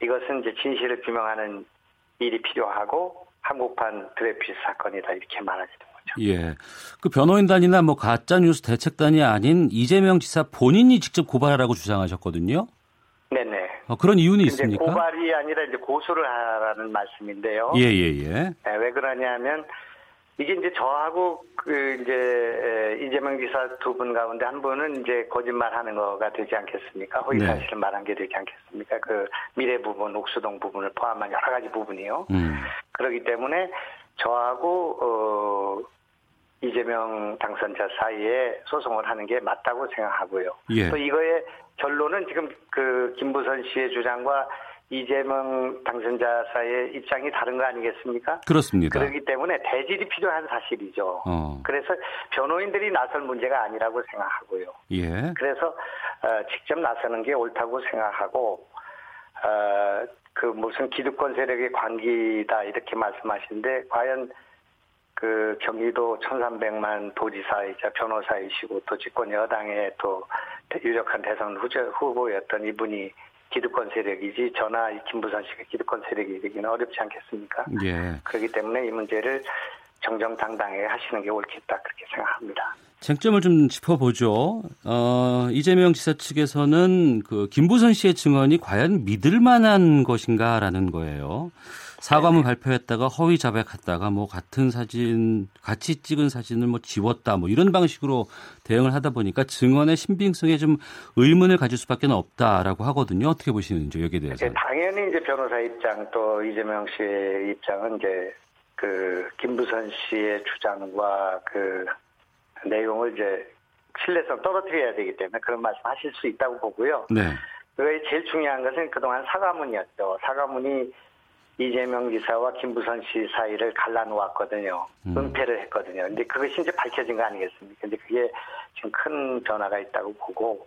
이것은 이제 진실을 규명하는 일이 필요하고 한국판 드레피스 사건이다 이렇게 말하게 된 거죠. 예. 그 변호인단이나 뭐 가짜 뉴스 대책단이 아닌 이재명 지사 본인이 직접 고발하라고 주장하셨거든요. 네네. 어, 그런 이유는 있습니까? 고발이 아니라 이제 고소를 하라는 말씀인데요. 예, 예, 예. 네, 왜 그러냐면 이게 이제 저하고 그 이제 에, 이재명 지사 두 분 가운데 한 분은 이제 거짓말 하는 거가 되지 않겠습니까? 허위 네. 사실을 말한 게 되지 않겠습니까? 그 미래 부분, 옥수동 부분을 포함한 여러 가지 부분이요. 음. 그렇기 때문에 저하고 어, 이재명 당선자 사이에 소송을 하는 게 맞다고 생각하고요. 예. 또 이거의 결론은 지금 그 김부선 씨의 주장과 이재명 당선자 사이의 입장이 다른 거 아니겠습니까? 그렇습니다. 그렇기 때문에 대질이 필요한 사실이죠. 어. 그래서 변호인들이 나설 문제가 아니라고 생각하고요. 예. 그래서 어, 직접 나서는 게 옳다고 생각하고 어, 그 무슨 기득권 세력의 관계다 이렇게 말씀하시는데 과연 그 경기도 1,300만 도지사이자 변호사이시고 또 집권 여당의 또 유력한 대선 후보, 후보였던 이분이 기득권 세력이지 이 김부선 씨가 기득권 세력이 되기는 어렵지 않겠습니까? 예. 그렇기 때문에 이 문제를 정정당당하게 하시는 게 옳겠다 그렇게 생각합니다. 쟁점을 좀 짚어보죠. 어, 이재명 지사 측에서는 그 김부선 씨의 증언이 과연 믿을 만한 것인가라는 거예요. 사과문 발표했다가 허위 자백했다가 뭐 같은 사진 같이 찍은 사진을 뭐 지웠다 뭐 이런 방식으로 대응을 하다 보니까 증언의 신빙성에 좀 의문을 가질 수밖에 없다라고 하거든요. 어떻게 보시는지 여기에 대해서. 네, 당연히 이제 변호사 입장 또 이재명 씨의 입장은 이제 그 김부선 씨의 주장과 그 내용을 이제 신뢰성 떨어뜨려야 되기 때문에 그런 말씀 하실 수 있다고 보고요. 네. 그게 제일 중요한 것은 그동안 사과문이었죠. 사과문이 이재명 지사와 김부선 씨 사이를 갈라놓았거든요. 음. 은폐를 했거든요. 근데 그것이 이제 밝혀진 거 아니겠습니까? 근데 그게 지금 큰 변화가 있다고 보고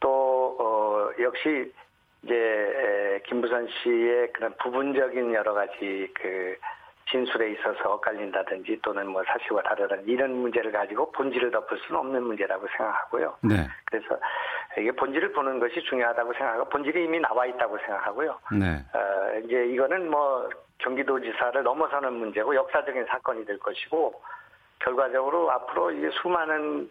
또 어, 역시 이제 에, 김부선 씨의 그런 부분적인 여러 가지 그 진술에 있어서 엇갈린다든지 또는 뭐 사실과 다르다는 이런 문제를 가지고 본질을 덮을 수는 없는 문제라고 생각하고요. 네. 그래서 이게 본질을 보는 것이 중요하다고 생각하고 본질이 이미 나와 있다고 생각하고요. 네. 어, 이제 이거는 뭐 경기도지사를 넘어서는 문제고 역사적인 사건이 될 것이고 결과적으로 앞으로 이게 수많은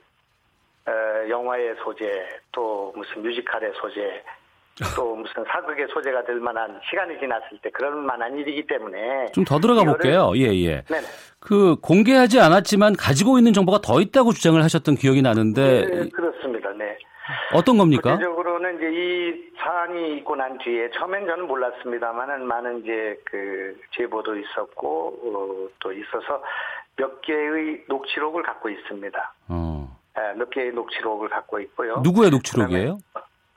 어, 영화의 소재 또 무슨 뮤지컬의 소재 또 무슨 사극의 소재가 될 만한 시간이 지났을 때 그럴 만한 일이기 때문에 좀 더 들어가 볼게요. 예, 예. 네네. 그 공개하지 않았지만 가지고 있는 정보가 더 있다고 주장을 하셨던 기억이 나는데 네, 그렇습니다. 네. 어떤 겁니까? 구체적으로는 이제 이 사안이 있고 난 뒤에 처음엔 저는 몰랐습니다만은 많은 이제 그 제보도 있었고 어, 또 있어서 몇 개의 녹취록을 갖고 있습니다. 어. 예, 몇 개의 녹취록을 갖고 있고요. 누구의 녹취록이에요?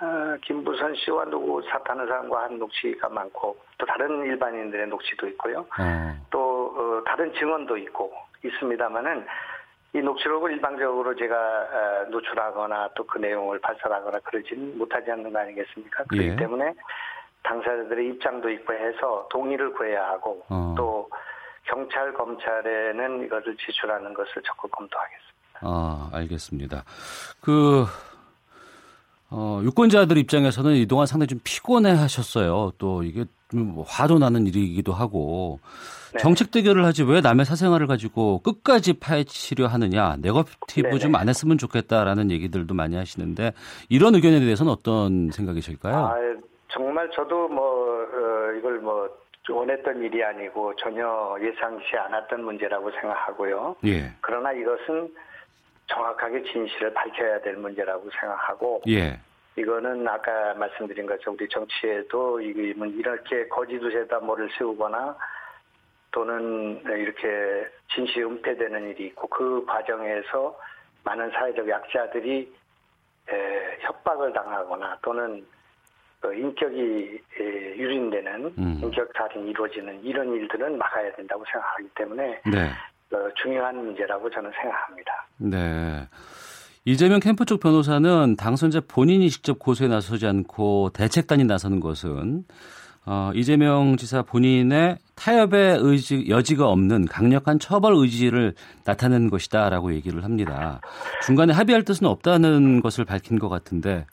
어, 김부선 씨와 누구 사타는 사람과 한 녹취가 많고 또 다른 일반인들의 녹취도 있고요. 어. 또 어, 다른 증언도 있고 있습니다만은 이 녹취록을 일방적으로 제가 어, 노출하거나 또 그 내용을 발설하거나 그러지는 못하지 않는 거 아니겠습니까? 그렇기 예. 때문에 당사자들의 입장도 있고 해서 동의를 구해야 하고 어. 또 경찰 검찰에는 이것을 제출하는 것을 적극 검토하겠습니다. 아, 알겠습니다. 그, 어, 유권자들 입장에서는 이동안 상당히 좀 피곤해 하셨어요. 또 이게 좀 화도 나는 일이기도 하고. 네. 정책 대결을 하지 왜 남의 사생활을 가지고 끝까지 파헤치려 하느냐. 네거티브. 좀 안 했으면 좋겠다라는 얘기들도 많이 하시는데 이런 의견에 대해서는 어떤 생각이실까요? 아, 정말 저도 뭐 어, 이걸 뭐 원했던 일이 아니고 전혀 예상치 않았던 문제라고 생각하고요. 예. 그러나 이것은 정확하게 진실을 밝혀야 될 문제라고 생각하고 예. 이거는 아까 말씀드린 것처럼 우리 정치에도 이렇게 거짓에다 뭐를 세우거나 또는 이렇게 진실이 은폐되는 일이 있고 그 과정에서 많은 사회적 약자들이 에, 협박을 당하거나 또는 그 인격이 에, 유린되는 음. 인격 살인이 이루어지는 이런 일들은 막아야 된다고 생각하기 때문에 네. 어, 중요한 문제라고 저는 생각합니다. 네. 이재명 캠프 쪽 변호사는 당선자 본인이 직접 고소에 나서지 않고 대책단이 나서는 것은 어, 이재명 지사 본인의 타협의 의지, 여지가 없는 강력한 처벌 의지를 나타낸 것이다라고 얘기를 합니다. 중간에 합의할 뜻은 없다는 것을 밝힌 것 같은데,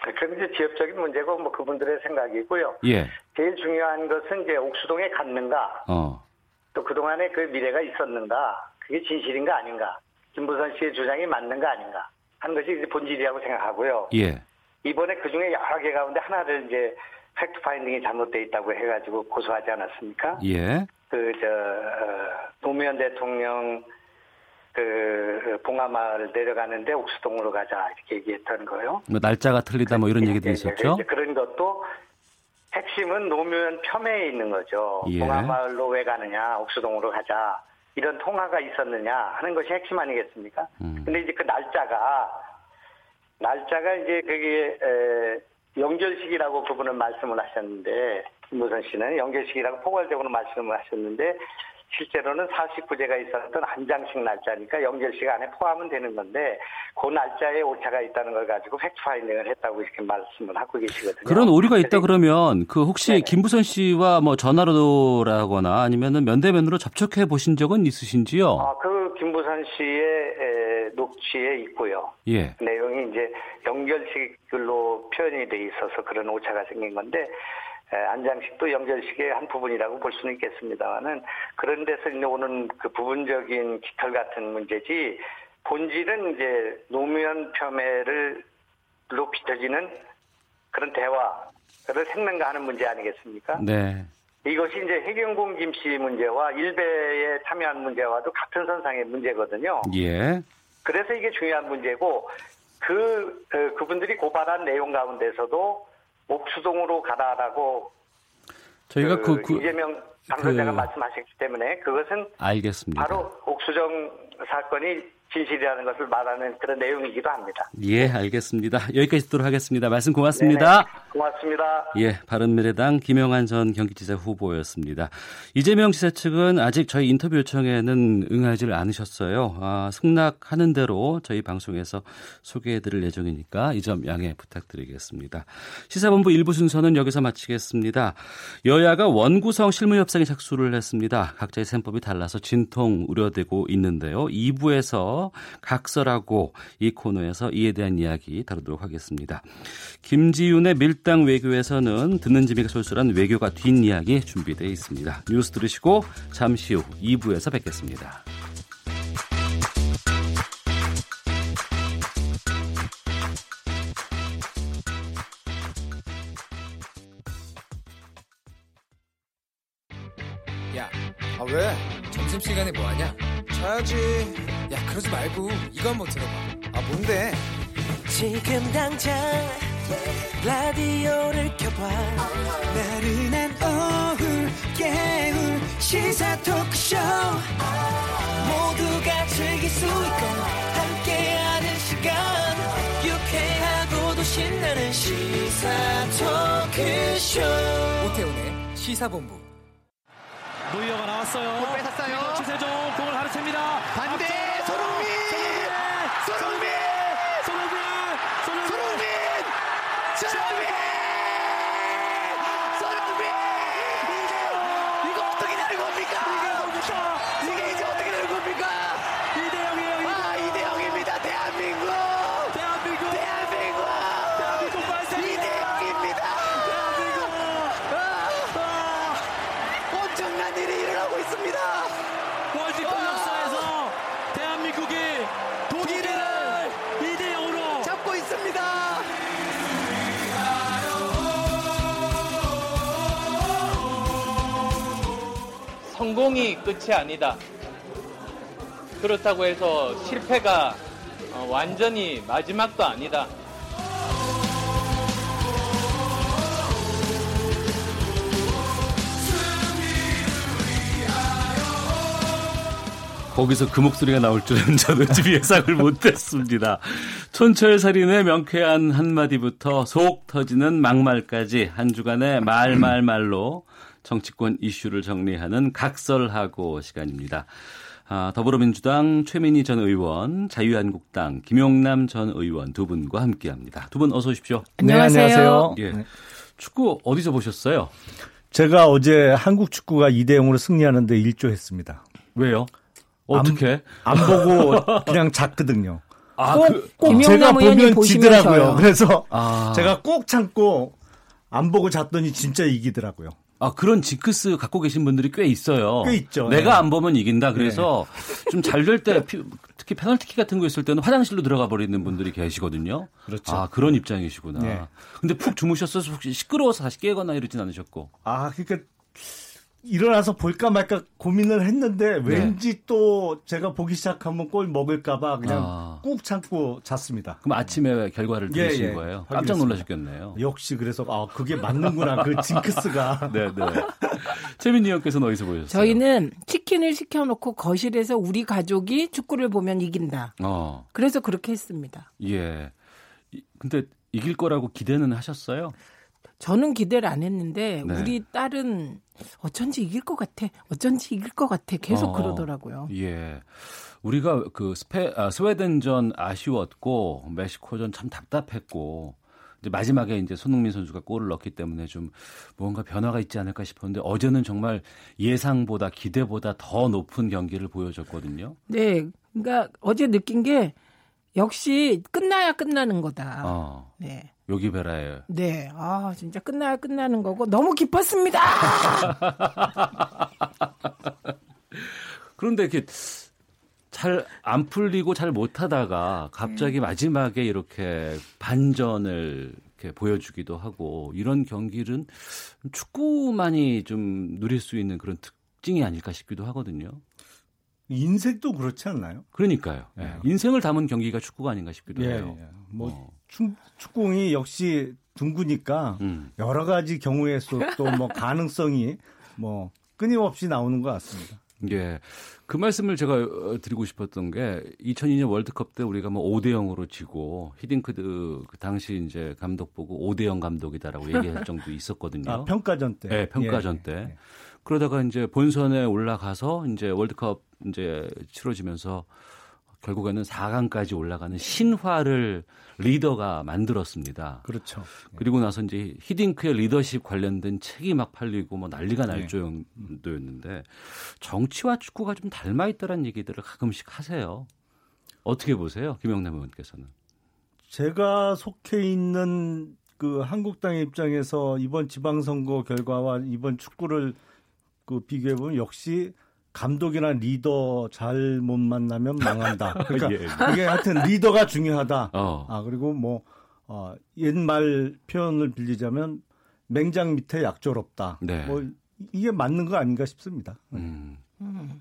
그건 이제 지역적인 문제고 뭐 그분들의 생각이고요. 예, 제일 중요한 것은 이제 옥수동에 갔는가 어, 또 그동안에 그 밀회가 있었는가 그게 진실인가 아닌가 김부선 씨의 주장이 맞는가 아닌가 하는 것이 이제 본질이라고 생각하고요. 예, 이번에 그 중에 여러 개 가운데 하나를 이제 fact finding이 잘못돼 있다고 해가지고 고소하지 않았습니까? 예, 그저 노무현 대통령 그 봉하마을 내려가는데 옥수동으로 가자 이렇게 얘기했던 거요. 뭐 날짜가 틀리다 뭐 이런 예, 얘기도 예, 있었죠. 그런 것도 핵심은 노무현 폄훼에 있는 거죠. 예. 봉하마을로 왜 가느냐, 옥수동으로 가자. 이런 통화가 있었느냐 하는 것이 핵심 아니겠습니까? 음. 근데 이제 그 날짜가 날짜가 이제 그게 에, 연결식이라고 그분은 말씀을 하셨는데 김무선 씨는 연결식이라고 포괄적으로 말씀을 하셨는데 실제로는 49제가 있었던 한 장씩 날짜니까 연결식 안에 포함은 되는 건데 그 날짜에 오차가 있다는 걸 가지고 팩트 파인딩을 했다고 이렇게 말씀을 하고 계시거든요. 그런 오류가 있다 그러면 그 혹시 네네. 김부선 씨와 뭐 전화로라거나 아니면은 면대면으로 접촉해 보신 적은 있으신지요? 아, 그 김부선 씨의 에, 녹취에 있고요. 예. 내용이 이제 연결식으로 표현이 돼 있어서 그런 오차가 생긴 건데 에, 안장식도 연결식의 한 부분이라고 볼 수는 있겠습니다만은 그런 데서 이제 오는 그 부분적인 깃털 같은 문제지 본질은 이제 노무현 폄훼를 로 비춰지는 그런 대화를 생명가 하는 문제 아니겠습니까? 네. 이것이 이제 해경공 김씨 문제와 일베에 참여한 문제와도 같은 선상의 문제거든요. 예. 그래서 이게 중요한 문제고 그 어, 그분들이 고발한 내용 가운데서도 옥수동으로 가라라고 저희가 그, 그그 이재명 당선자가 그- 말씀하셨기 때문에 그것은 알겠습니다. 바로 옥수정 사건이 진실이라는 것을 말하는 그런 내용이기도 합니다. 예, 알겠습니다. 여기까지 듣도록 하겠습니다. 말씀 고맙습니다. 네네. 고맙습니다. 예, 바른미래당 김영환 전 경기지사 후보였습니다. 이재명 지사 측은 아직 저희 인터뷰 요청에는 응하지를 않으셨어요. 아, 승낙하는 대로 저희 방송에서 소개해드릴 예정이니까 이 점 양해 부탁드리겠습니다. 시사본부 일부 순서는 여기서 마치겠습니다. 여야가 원구성 실무협상에 착수를 했습니다. 각자의 셈법이 달라서 진통 우려되고 있는데요. 2부에서 각설하고 이 코너에서 이에 대한 이야기 다루도록 하겠습니다. 김지윤의 밀당 외교에서는 듣는 재미가 쏠쏠한 외교가 뒷이야기 준비되어 있습니다. 뉴스 들으시고 잠시 후 2부에서 뵙겠습니다. 야, 아 왜? 점심시간에 뭐하냐? 자야지. 야, 그러지 말고 이거 한번 들어봐. 아, 뭔데? 지금 당장 라디오를 켜봐 나른한 오후 깨울 시사 토크쇼 모두가 즐길 수 있고 함께하는 시간 유쾌하고도 신나는 시사 토크쇼 오태훈의 시사본부. 노이어가 나왔어요. 공 뺏었어요. 추세종 공을 가르칩니다. 반대 손흥 성공이 끝이 아니다. 그렇다고 해서 실패가 어, 완전히 마지막도 아니다. 거기서 그 목소리가 나올 줄은 <laughs> 저도 좀 예상을 못했습니다. 촌철살인의 명쾌한 한마디부터 속 터지는 막말까지 한 주간의 말말말로 정치권 이슈를 정리하는 각설하고 시간입니다. 아, 더불어민주당 최민희 전 의원, 자유한국당 김용남 전 의원 두 분과 함께합니다. 두 분 어서 오십시오. 안녕하세요. 네, 안녕하세요. 예. 축구 어디서 보셨어요? 제가 어제 한국 축구가 2대 0으로 승리하는데 일조했습니다. 왜요? 어떻게? 안, 안 보고 <laughs> 그냥 잤거든요. 아, 꼭, 그, 꼭 제가 보면 지더라고요. 그래서 아. 제가 꼭 참고 안 보고 잤더니 진짜 이기더라고요. 아, 그런 징크스 갖고 계신 분들이 꽤 있어요. 꽤 있죠. 내가 네. 안 보면 이긴다. 그래서 네. 좀잘 될 때, 특히 페널티킥 같은 거 있을 때는 화장실로 들어가 버리는 분들이 계시거든요. 그렇죠. 아, 그런 입장이시구나. 네. 근데 푹 주무셨어서 혹시 시끄러워서 다시 깨거나 이러진 않으셨고. 아, 그러니까 일어나서 볼까 말까 고민을 했는데 왠지 네. 또 제가 보기 시작하면 골 먹을까봐 그냥 아. 꾹 참고 잤습니다. 그럼 아침에 결과를 들으신 예, 예. 거예요? 깜짝 놀라셨겠네요. 역시 그래서 아 그게 맞는구나 그 <laughs> 징크스가. 네네. 최민희 형께서는 어디서 보셨어요? 저희는 치킨을 시켜놓고 거실에서 우리 가족이 축구를 보면 이긴다. 어. 그래서 그렇게 했습니다. 예. 근데 이길 거라고 기대는 하셨어요? 저는 기대를 안 했는데 네. 우리 딸은 어쩐지 이길 것 같아. 어쩐지 이길 것 같아. 계속 어, 그러더라고요. 예. 우리가 그 스페 아, 스웨덴전 아쉬웠고 멕시코전 참 답답했고 이제 마지막에 이제 손흥민 선수가 골을 넣기 때문에 좀 뭔가 변화가 있지 않을까 싶었는데 어제는 정말 예상보다 기대보다 더 높은 경기를 보여줬거든요. 네. 그러니까 어제 느낀 게 역시 끝나야 끝나는 거다. 어. 네. 여기 베라에. 네. 아, 진짜 끝나야 끝나는 거고 너무 기뻤습니다. <laughs> 그런데 이렇게 잘 안 풀리고 잘 못하다가 갑자기 음. 마지막에 이렇게 반전을 이렇게 보여주기도 하고 이런 경기는 축구만이 좀 누릴 수 있는 그런 특징이 아닐까 싶기도 하거든요. 인생도 그렇지 않나요? 그러니까요. 네. 인생을 담은 경기가 축구가 아닌가 싶기도 예, 해요. 예. 뭐 어. 축, 축구공이 역시 둥구니까 음. 여러 가지 경우의 수또뭐 <laughs> 가능성이 뭐 끊임없이 나오는 것 같습니다. 예. 그 말씀을 제가 어, 드리고 싶었던 게 2002년 월드컵 때 우리가 뭐 5대 0으로 지고 히딩크드 그 당시 이제 감독 보고 5대 0 감독이다라고 얘기할 정도 있었거든요. 아, 평가전 때. 네, 평가전 예, 때. 예. 그러다가 이제 본선에 올라가서 이제 월드컵 이제 치러지면서 결국에는 4강까지 올라가는 신화를 리더가 만들었습니다. 그렇죠. 그리고 나서 이제 히딩크의 리더십 관련된 책이 막 팔리고 뭐 난리가 날 네. 정도였는데 정치와 축구가 좀 닮아 있다는 얘기들을 가끔씩 하세요. 어떻게 보세요, 김영남 의원께서는? 제가 속해 있는 그 한국당 입장에서 이번 지방선거 결과와 이번 축구를 그 비교해 보면 역시 감독이나 리더 잘 못 만나면 망한다. <laughs> 그러니까 예. 그게 하여튼 리더가 중요하다. 어. 아 그리고 뭐 어, 옛말 표현을 빌리자면 맹장 밑에 약졸 없다. 네. 뭐 이게 맞는 거 아닌가 싶습니다. 음. 음.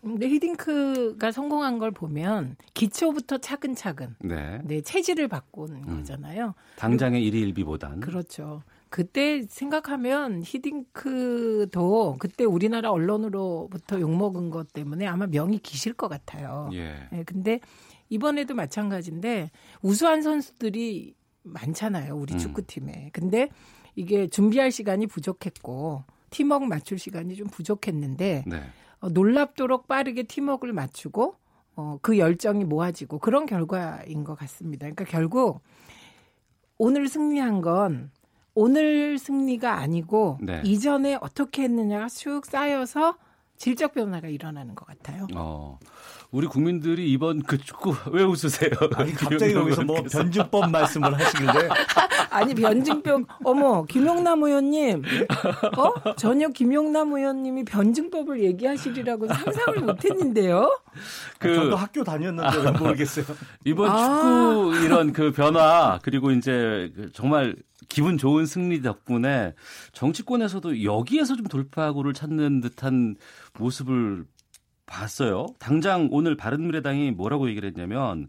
근데 히딩크가 성공한 걸 보면 기초부터 차근차근 네, 네 체질을 바꾼 음. 거잖아요. 당장의 일일비보단 그렇죠. 그때 생각하면 히딩크도 그때 우리나라 언론으로부터 욕먹은 것 때문에 아마 명이 기실 것 같아요. 예. 네, 근데 이번에도 마찬가지인데 우수한 선수들이 많잖아요. 우리 음. 축구팀에. 근데 이게 준비할 시간이 부족했고 팀워크 맞출 시간이 좀 부족했는데 네. 어, 놀랍도록 빠르게 팀워크를 맞추고 어, 그 열정이 모아지고 그런 결과인 것 같습니다. 그러니까 결국 오늘 승리한 건 오늘 승리가 아니고 네. 이전에 어떻게 했느냐가 쭉 쌓여서 질적 변화가 일어나는 것 같아요. 어. 우리 국민들이 이번 그 축구 <laughs> 왜 웃으세요? 아니 갑자기 여기서 뭐 변증법 말씀을 하시길래 <laughs> 아니 변증법 어머 김용남 의원님 어 전혀 김용남 의원님이 변증법을 얘기하시리라고 상상을 못했는데요. 그 저도 학교 다녔는데 아, 모르겠어요. <laughs> 이번 아. 축구 이런 그 변화 그리고 이제 그 정말 기분 좋은 승리 덕분에 정치권에서도 여기에서 좀 돌파구를 찾는 듯한 모습을 봤어요. 당장 오늘 바른미래당이 뭐라고 얘기를 했냐면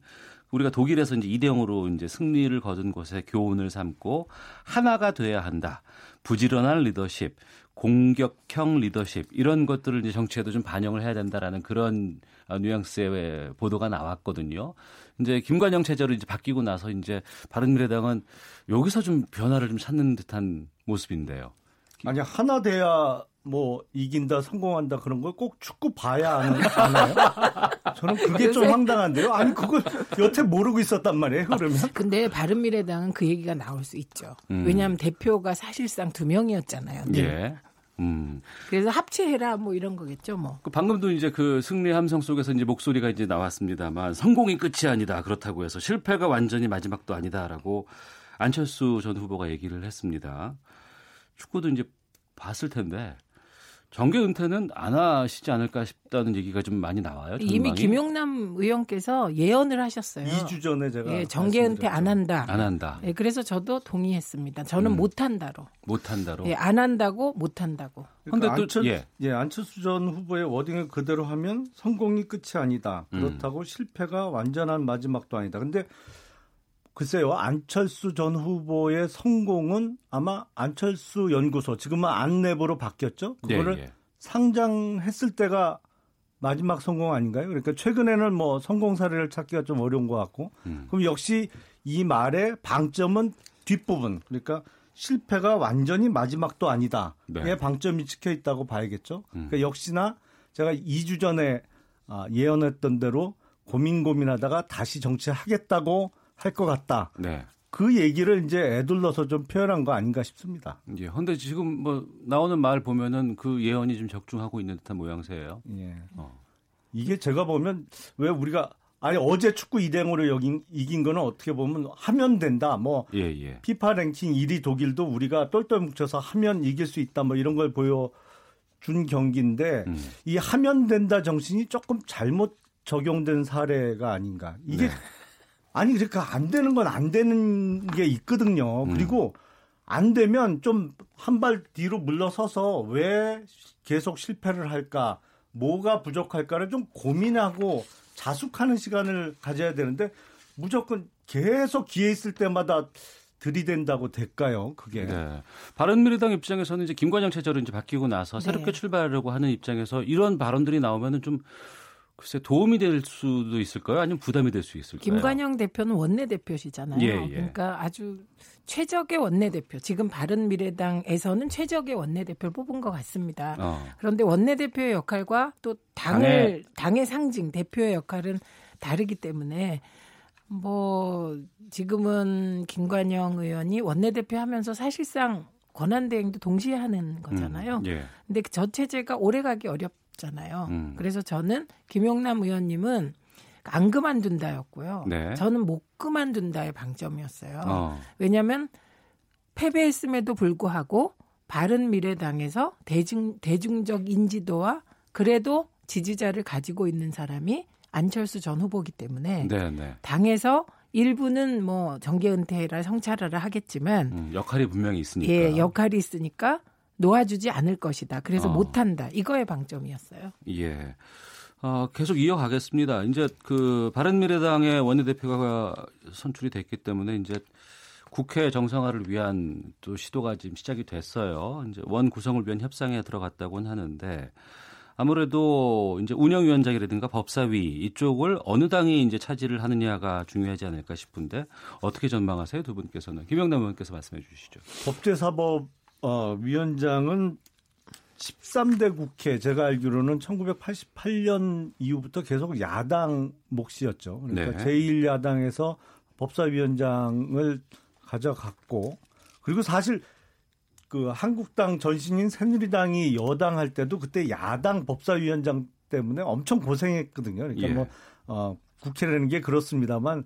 우리가 독일에서 이제 2대 0으로 이제 승리를 거둔 곳에 교훈을 삼고 하나가 돼야 한다. 부지런한 리더십, 공격형 리더십 이런 것들을 이제 정치에도 좀 반영을 해야 된다라는 그런 어, 뉘앙스의 보도가 나왔거든요. 이제 김관영 체제로 이제 바뀌고 나서 이제 바른미래당은 여기서 좀 변화를 좀 찾는 듯한 모습인데요. 아니 하나 돼야 뭐 이긴다 성공한다 그런 걸 꼭 축구 봐야 하는 <laughs> 아요 저는 그게 좀 황당한데요. 아니 그걸 여태 모르고 있었단 말이에요. 그러면. 근데 바른 미래당은 그 얘기가 나올 수 있죠. 음. 왜냐하면 대표가 사실상 두 명이었잖아요. 네. 예. 음. 그래서 합체해라 뭐 이런 거겠죠, 뭐. 그 방금도 이제 그 승리 함성 속에서 이제 목소리가 이제 나왔습니다만 성공이 끝이 아니다 그렇다고 해서 실패가 완전히 마지막도 아니다라고 안철수 전 후보가 얘기를 했습니다. 축구도 이제 봤을 텐데 정계 은퇴는 안 하시지 않을까 싶다는 얘기가 좀 많이 나와요. 전망이. 이미 김용남 의원께서 예언을 하셨어요. 2주 전에 제가 예, 정계 은퇴 안 한다. 안 한다. 예, 그래서 저도 동의했습니다. 저는 음. 못 한다로. 못 한다로. 예, 안 한다고 못 한다고. 그런데 그러니까 안철, 예. 예, 안철수 전 후보의 워딩을 그대로 하면 성공이 끝이 아니다. 음. 그렇다고 음. 실패가 완전한 마지막도 아니다. 근데 글쎄요, 안철수 전 후보의 성공은 아마 안철수 연구소, 지금은 안내부로 바뀌었죠? 그거를 예, 예. 상장했을 때가 마지막 성공 아닌가요? 그러니까 최근에는 뭐 성공 사례를 찾기가 좀 어려운 것 같고, 음. 그럼 역시 이 말의 방점은 뒷부분, 그러니까 실패가 완전히 마지막도 아니다. 네. 에 방점이 찍혀 있다고 봐야겠죠. 음. 그러니까 역시나 제가 2주 전에 아, 예언했던 대로 고민 고민하다가 다시 정치하겠다고 할 것 같다. 네. 그 얘기를 이제 애둘러서 좀 표현한 거 아닌가 싶습니다. 예. 근데 지금 뭐 나오는 말 보면은 그 예언이 좀 적중하고 있는 듯한 모양새예요. 예. 어. 이게 제가 보면 왜 우리가 아니 어제 축구 2대0으로 여긴 이긴 거는 어떻게 보면 하면 된다. 뭐 예, 예. 피파 랭킹 1위 독일도 우리가 똘똘 뭉쳐서 하면 이길 수 있다. 뭐 이런 걸 보여 준 경기인데 음. 이 하면 된다 정신이 조금 잘못 적용된 사례가 아닌가. 이게 네. 아니 그러니까 안 되는 건 안 되는 게 있거든요. 음. 그리고 안 되면 좀 한 발 뒤로 물러서서 왜 계속 실패를 할까? 뭐가 부족할까를 좀 고민하고 자숙하는 시간을 가져야 되는데 무조건 계속 기회 있을 때마다 들이댄다고 될까요? 그게. 네. 바른미래당 입장에서는 이제 김관영 체제로 이제 바뀌고 나서 새롭게 네. 출발하려고 하는 입장에서 이런 발언들이 나오면은 좀 글쎄 도움이 될 수도 있을까요? 아니면 부담이 될 수 있을까요? 김관영 대표는 원내 대표시잖아요. 예, 예. 그러니까 아주 최적의 원내 대표. 지금 바른 미래당에서는 최적의 원내 대표를 뽑은 것 같습니다. 어. 그런데 원내 대표의 역할과 또 당을 당의, 당의 상징 대표의 역할은 다르기 때문에 뭐 지금은 김관영 의원이 원내 대표 하면서 사실상 권한 대행도 동시에 하는 거잖아요. 음, 예. 근데 저 체제가 오래 가기 어렵 없잖아요. 음. 그래서 저는 김용남 의원님은 안 그만둔다였고요. 네. 저는 못 그만둔다의 방점이었어요. 어. 왜냐하면 패배했음에도 불구하고 바른 미래당에서 대중 대중적 인지도와 그래도 지지자를 가지고 있는 사람이 안철수 전 후보기 때문에 네, 네. 당에서 일부는 뭐 정계 은퇴라 성찰을 하겠지만 음, 역할이 분명히 있으니까 예, 역할이 있으니까 놓아주지 않을 것이다. 그래서 어. 못한다. 이거의 방점이었어요. 예. 어, 계속 이어가겠습니다. 이제 그 바른미래당의 원내대표가 선출이 됐기 때문에 이제 국회 정상화를 위한 또 시도가 지금 시작이 됐어요. 이제 원 구성을 위한 협상에 들어갔다고는 하는데 아무래도 이제 운영위원장이라든가 법사위 이쪽을 어느 당이 이제 차지를 하느냐가 중요하지 않을까 싶은데 어떻게 전망하세요 두 분께서는 김영남 의원께서 말씀해 주시죠. 법제사법 어, 위원장은 13대 국회 제가 알기로는 1988년 이후부터 계속 야당 몫이었죠. 그러니까 네. 제1야당에서 법사위원장을 가져갔고 그리고 사실 그 한국당 전신인 새누리당이 여당 할 때도 그때 야당 법사위원장 때문에 엄청 고생했거든요. 그러니까 예. 뭐 어, 국회라는 게 그렇습니다만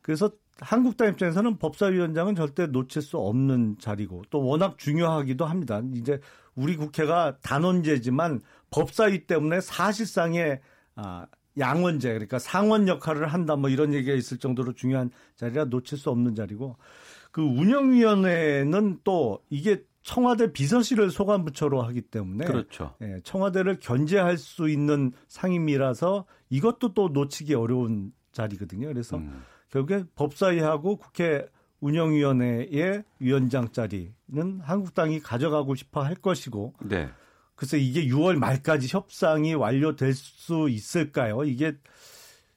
그래서 한국당 입장에서는 법사위원장은 절대 놓칠 수 없는 자리고 또 워낙 중요하기도 합니다. 이제 우리 국회가 단원제지만 법사위 때문에 사실상의 아, 양원제 그러니까 상원 역할을 한다 뭐 이런 얘기가 있을 정도로 중요한 자리라 놓칠 수 없는 자리고 그 운영위원회는 또 이게 청와대 비서실을 소관 부처로 하기 때문에 그렇죠. 예, 청와대를 견제할 수 있는 상임이라서 이것도 또 놓치기 어려운 자리거든요. 그래서 음. 결국에 법사위하고 국회 운영위원회의 위원장 자리는 한국당이 가져가고 싶어 할 것이고 네. 글쎄 이게 6월 말까지 협상이 완료될 수 있을까요? 이게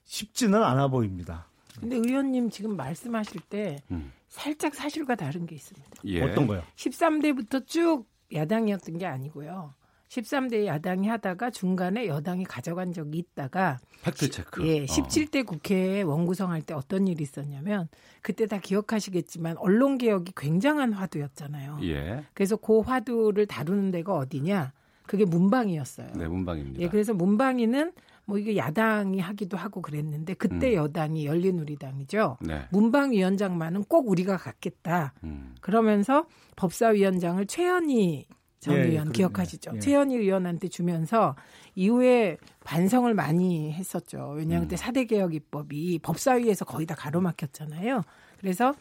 쉽지는 않아 보입니다. 근데 의원님 지금 말씀하실 때 음. 살짝 사실과 다른 게 있습니다. 예. 어떤 거요? 13대부터 쭉 야당이었던 게 아니고요. 13대 야당이 하다가 중간에 여당이 가져간 적이 있다가 fact check. 예, 17대 어. 국회에 원구성할 때 어떤 일이 있었냐면 그때 다 기억하시겠지만 언론 개혁이 굉장한 화두였잖아요. 예. 그래서 그 화두를 다루는 데가 어디냐? 그게 문방이었어요. 네, 문방입니다. 예, 그래서 문방이는 뭐 이게 야당이 하기도 하고 그랬는데 그때 음. 여당이 열린우리당이죠. 네. 문방위원장만은 꼭 우리가 갖겠다. 음. 그러면서 법사위원장을 최현희 전 예, 의원 기억하시죠? 예. 최현희 의원한테 주면서 이후에 반성을 많이 했었죠. 왜냐하면 음. 그때 사대 개혁 입법이 법사위에서 거의 다 가로막혔잖아요. 그래서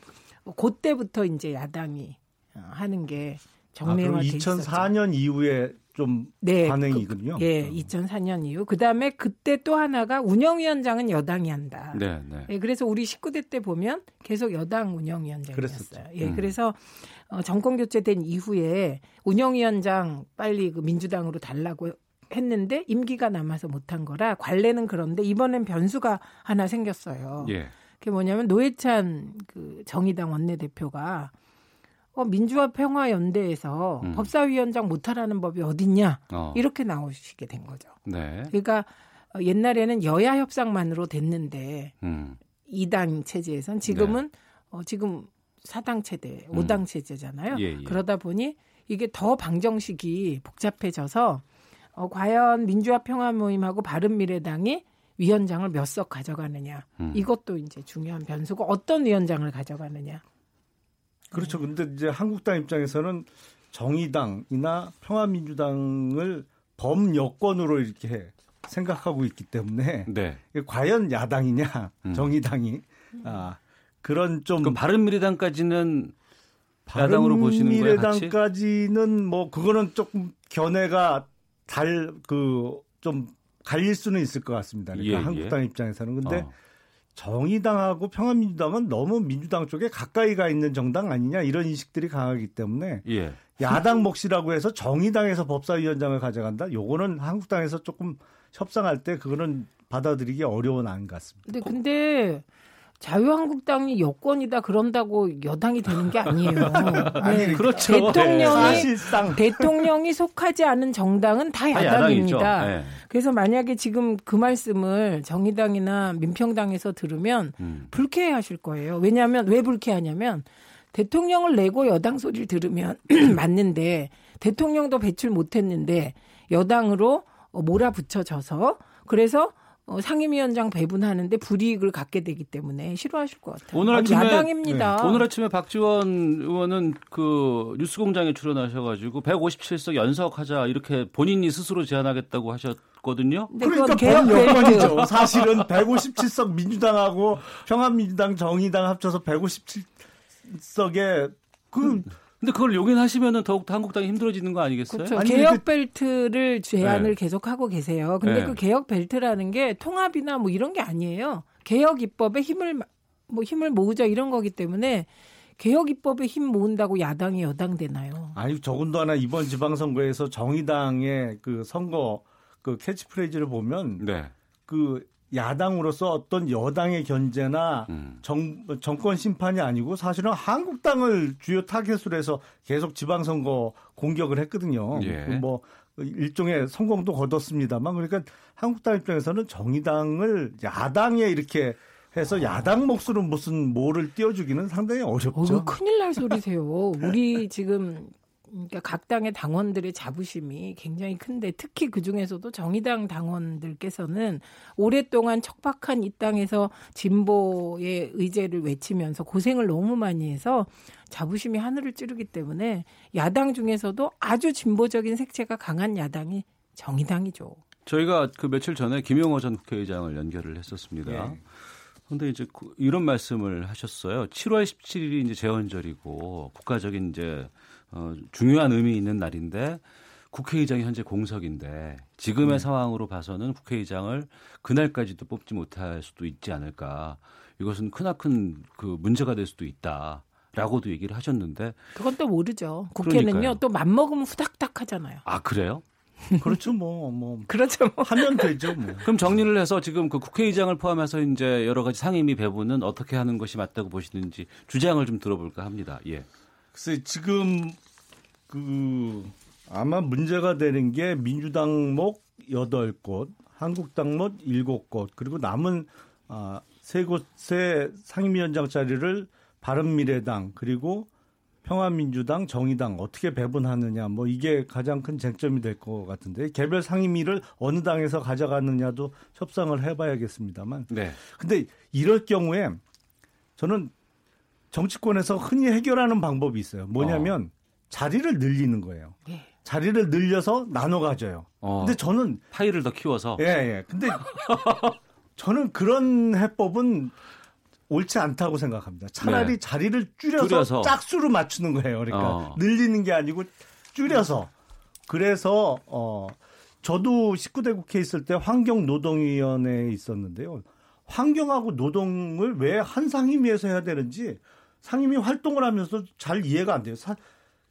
그때부터 이제 야당이 어, 하는 게 정례화 아, 2004년 이후에 좀 네, 반응이군요. 그, 예, 2004년 이후. 그다음에 그때 또 하나가 운영위원장은 여당이 한다. 네, 네. 예, 그래서 우리 19대 때 보면 계속 여당 운영위원장이었어요. 그랬었죠. 예, 음. 그래서 어, 정권 교체된 이후에 운영위원장 빨리 그 민주당으로 달라고 했는데 임기가 남아서 못한 거라 관례는 그런데 이번엔 변수가 하나 생겼어요. 예. 그게 뭐냐면 노회찬 그 정의당 원내대표가 어, 민주화 평화 연대에서 음. 법사위원장 못하라는 법이 어딨냐 어. 이렇게 나오시게 된 거죠. 네. 그러니까 어, 옛날에는 여야 협상만으로 됐는데 음. 2당 체제에선 지금은 네. 어, 지금 4당 체제, 5당 음. 체제잖아요. 예, 예. 그러다 보니 이게 더 방정식이 복잡해져서 어, 과연 민주화 평화 모임하고 바른 미래당이 위원장을 몇 석 가져가느냐 음. 이것도 이제 중요한 변수고 어떤 위원장을 가져가느냐 그렇죠. 근데 이제 한국당 입장에서는 정의당이나 평화민주당을 범여권으로 이렇게 생각하고 있기 때문에 네. 과연 야당이냐 음. 정의당이 아 그런 좀그 바른미래당까지는 야당으로 보시는 거예요? 미래당까지는 뭐 그거는 조금 견해가 달 그 좀 갈릴 수는 있을 것 같습니다. 그러니까 예, 한국당 예. 입장에서는 근데 어. 정의당하고 평화민주당은 너무 민주당 쪽에 가까이 가 있는 정당 아니냐 이런 인식들이 강하기 때문에 예. 야당 몫이라고 해서 정의당에서 법사위원장을 가져간다. 요거는 한국당에서 조금 협상할 때 그거는 받아들이기 어려운 안 같습니다. 근데 근데 자유한국당이 여권이다 그런다고 여당이 되는 게 아니에요. <laughs> 네. 그렇죠. 대통령이 네. 대통령이 속하지 않은 정당은 다 야당입니다. 네. 그래서 만약에 지금 그 말씀을 정의당이나 민평당에서 들으면 음. 불쾌해하실 거예요. 왜냐하면 왜 불쾌하냐면 대통령을 내고 여당 소리를 들으면 <clears throat> 맞는데 대통령도 배출 못했는데 여당으로 몰아붙여져서 그래서 어, 상임위원장 배분하는데 불이익을 갖게 되기 때문에 싫어하실 것 같아요. 오늘 아침에 야당입니다. 네. 오늘 아침에 박지원 의원은 그 뉴스공장에 출연하셔가지고 157석 연석하자 이렇게 본인이 스스로 제안하겠다고 하셨 거든요. 그러니까 개혁 여건이죠. 사실은 157석 민주당하고 평화민주당, 정의당 합쳐서 157석에 그 근데 그걸 용인하시면은 더욱 한국당이 힘들어지는 거 아니겠어요? 그렇죠. 개혁 벨트를 제안을 네. 계속 하고 계세요. 근데 네. 그 개혁 벨트라는 게 통합이나 뭐 이런 게 아니에요. 개혁 입법에 힘을 뭐 힘을 모으자 이런 거기 때문에 개혁 입법에 힘 모은다고 야당이 여당 되나요? 아니 더군다나 이번 지방선거에서 정의당의 그 선거 그 캐치프레이즈를 보면 네. 그 야당으로서 어떤 여당의 견제나 음. 정, 정권 심판이 아니고 사실은 한국당을 주요 타겟으로 해서 계속 지방선거 공격을 했거든요. 예. 그뭐 일종의 성공도 거뒀습니다만 그러니까 한국당 입장에서는 정의당을 야당에 이렇게 해서 야당 몫으로 무슨 뭐를 띄워주기는 상당히 어렵죠. 어, 큰일 날 소리세요. 우리 지금 그러니까 각 당의 당원들의 자부심이 굉장히 큰데 특히 그 중에서도 정의당 당원들께서는 오랫동안 척박한 이 땅에서 진보의 의제를 외치면서 고생을 너무 많이 해서 자부심이 하늘을 찌르기 때문에 야당 중에서도 아주 진보적인 색채가 강한 야당이 정의당이죠. 저희가 그 며칠 전에 김용호 전 국회의장을 연결을 했었습니다. 네. 근데 이제 그 이런 말씀을 하셨어요. 7월 17일이 이제 재헌절이고 국가적인 이제 어, 중요한 의미 있는 날인데 국회의장이 현재 공석인데 지금의 네. 상황으로 봐서는 국회의장을 그날까지도 뽑지 못할 수도 있지 않을까. 이것은 크나큰 그 문제가 될 수도 있다. 라고도 얘기를 하셨는데 그건 또 모르죠. 국회는요 그러니까요. 또 맘먹으면 후닥닥 하잖아요. 아 그래요? 그렇죠, 뭐, 뭐. <laughs> 그렇죠. 뭐. 하면 되죠, 뭐. 그럼 정리를 해서 지금 그 국회의장을 포함해서 이제 여러 가지 상임위 배분은 어떻게 하는 것이 맞다고 보시는지 주장을 좀 들어볼까 합니다. 예. 글쎄, 지금 그 아마 문제가 되는 게 민주당 목 8곳, 한국당 목 7곳, 그리고 남은 아, 세 곳의 상임위원장 자리를 바른미래당 그리고 평화민주당, 정의당 어떻게 배분하느냐 뭐 이게 가장 큰 쟁점이 될 것 같은데 개별 상임위를 어느 당에서 가져가느냐도 협상을 해봐야겠습니다만. 네. 근데 이럴 경우에 저는 정치권에서 흔히 해결하는 방법이 있어요. 뭐냐면 어. 자리를 늘리는 거예요. 네. 자리를 늘려서 나눠 가져요. 어. 근데 저는 파일을 더 키워서 예, 예. 근데 <laughs> 저는 그런 해법은 옳지 않다고 생각합니다. 차라리 네. 자리를 줄여서, 줄여서, 짝수로 맞추는 거예요. 그러니까 어. 늘리는 게 아니고 줄여서. 그래서 어 저도 19대 국회 있을 때 환경노동위원회에 있었는데요. 환경하고 노동을 왜 한 상임위에서 해야 되는지 상임위 활동을 하면서 잘 이해가 안 돼요. 사,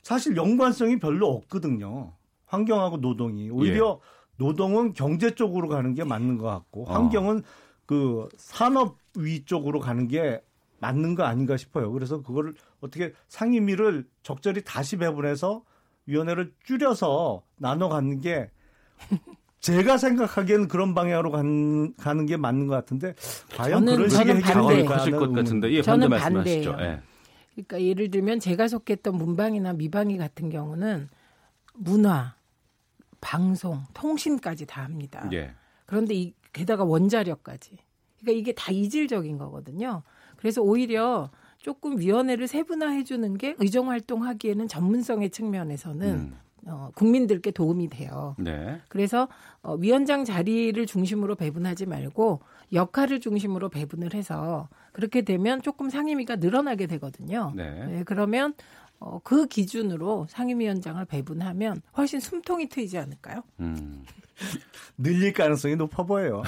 사실 연관성이 별로 없거든요. 환경하고 노동이 오히려 예. 노동은 경제 쪽으로 가는 게 맞는 것 같고 어. 환경은 어. 그 산업 위 쪽으로 가는 게 맞는 거 아닌가 싶어요. 그래서 그거를 어떻게 상임위를 적절히 다시 배분해서 위원회를 줄여서 나눠 갖는 게 제가 생각하기에는 그런 방향으로 간, 가는 게 맞는 것 같은데 과연 저는, 그런 식의 해결이 하실 것 같은데 예, 저는 반대예요. 예. 그러니까 예를 들면 제가 속했던 문방이나 미방이 같은 경우는 문화, 방송, 통신까지 다 합니다. 예. 그런데 이 게다가 원자력까지. 그러니까 이게 다 이질적인 거거든요. 그래서 오히려 조금 위원회를 세분화해 주는 게 의정 활동하기에는 전문성의 측면에서는 음. 어, 국민들께 도움이 돼요. 네. 그래서 어, 위원장 자리를 중심으로 배분하지 말고 역할을 중심으로 배분을 해서 그렇게 되면 조금 상임위가 늘어나게 되거든요. 네. 네 그러면 어, 그 기준으로 상임위원장을 배분하면 훨씬 숨통이 트이지 않을까요? 음. <laughs> 늘릴 가능성이 높아 보여요.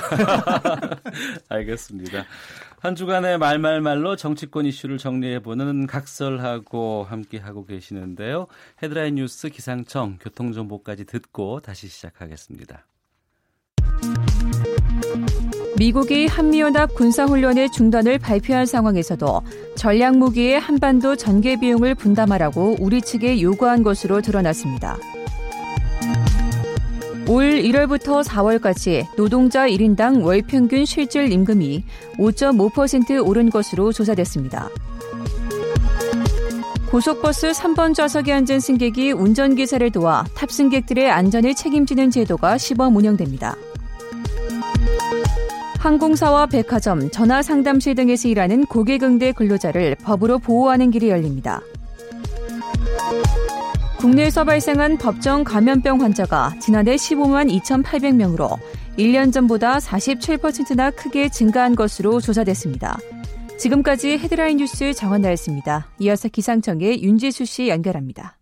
<laughs> 알겠습니다. 한 주간의 말말말로 정치권 이슈를 정리해보는 각설하고 함께하고 계시는데요. 헤드라인 뉴스 기상청 교통정보까지 듣고 다시 시작하겠습니다. 미국이 한미연합 군사훈련의 중단을 발표한 상황에서도 전략무기의 한반도 전개 비용을 분담하라고 우리 측에 요구한 것으로 드러났습니다. 올 1월부터 4월까지 노동자 1인당 월 평균 실질 임금이 5.5% 오른 것으로 조사됐습니다. 고속버스 3번 좌석에 앉은 승객이 운전기사를 도와 탑승객들의 안전을 책임지는 제도가 시범 운영됩니다. 항공사와 백화점, 전화상담실 등에서 일하는 고객응대 근로자를 법으로 보호하는 길이 열립니다. 국내에서 발생한 법정 감염병 환자가 지난해 15만 2,800명으로 1년 전보다 47%나 크게 증가한 것으로 조사됐습니다. 지금까지 헤드라인 뉴스 정한나였습니다. 이어서 기상청의 윤지수 씨 연결합니다.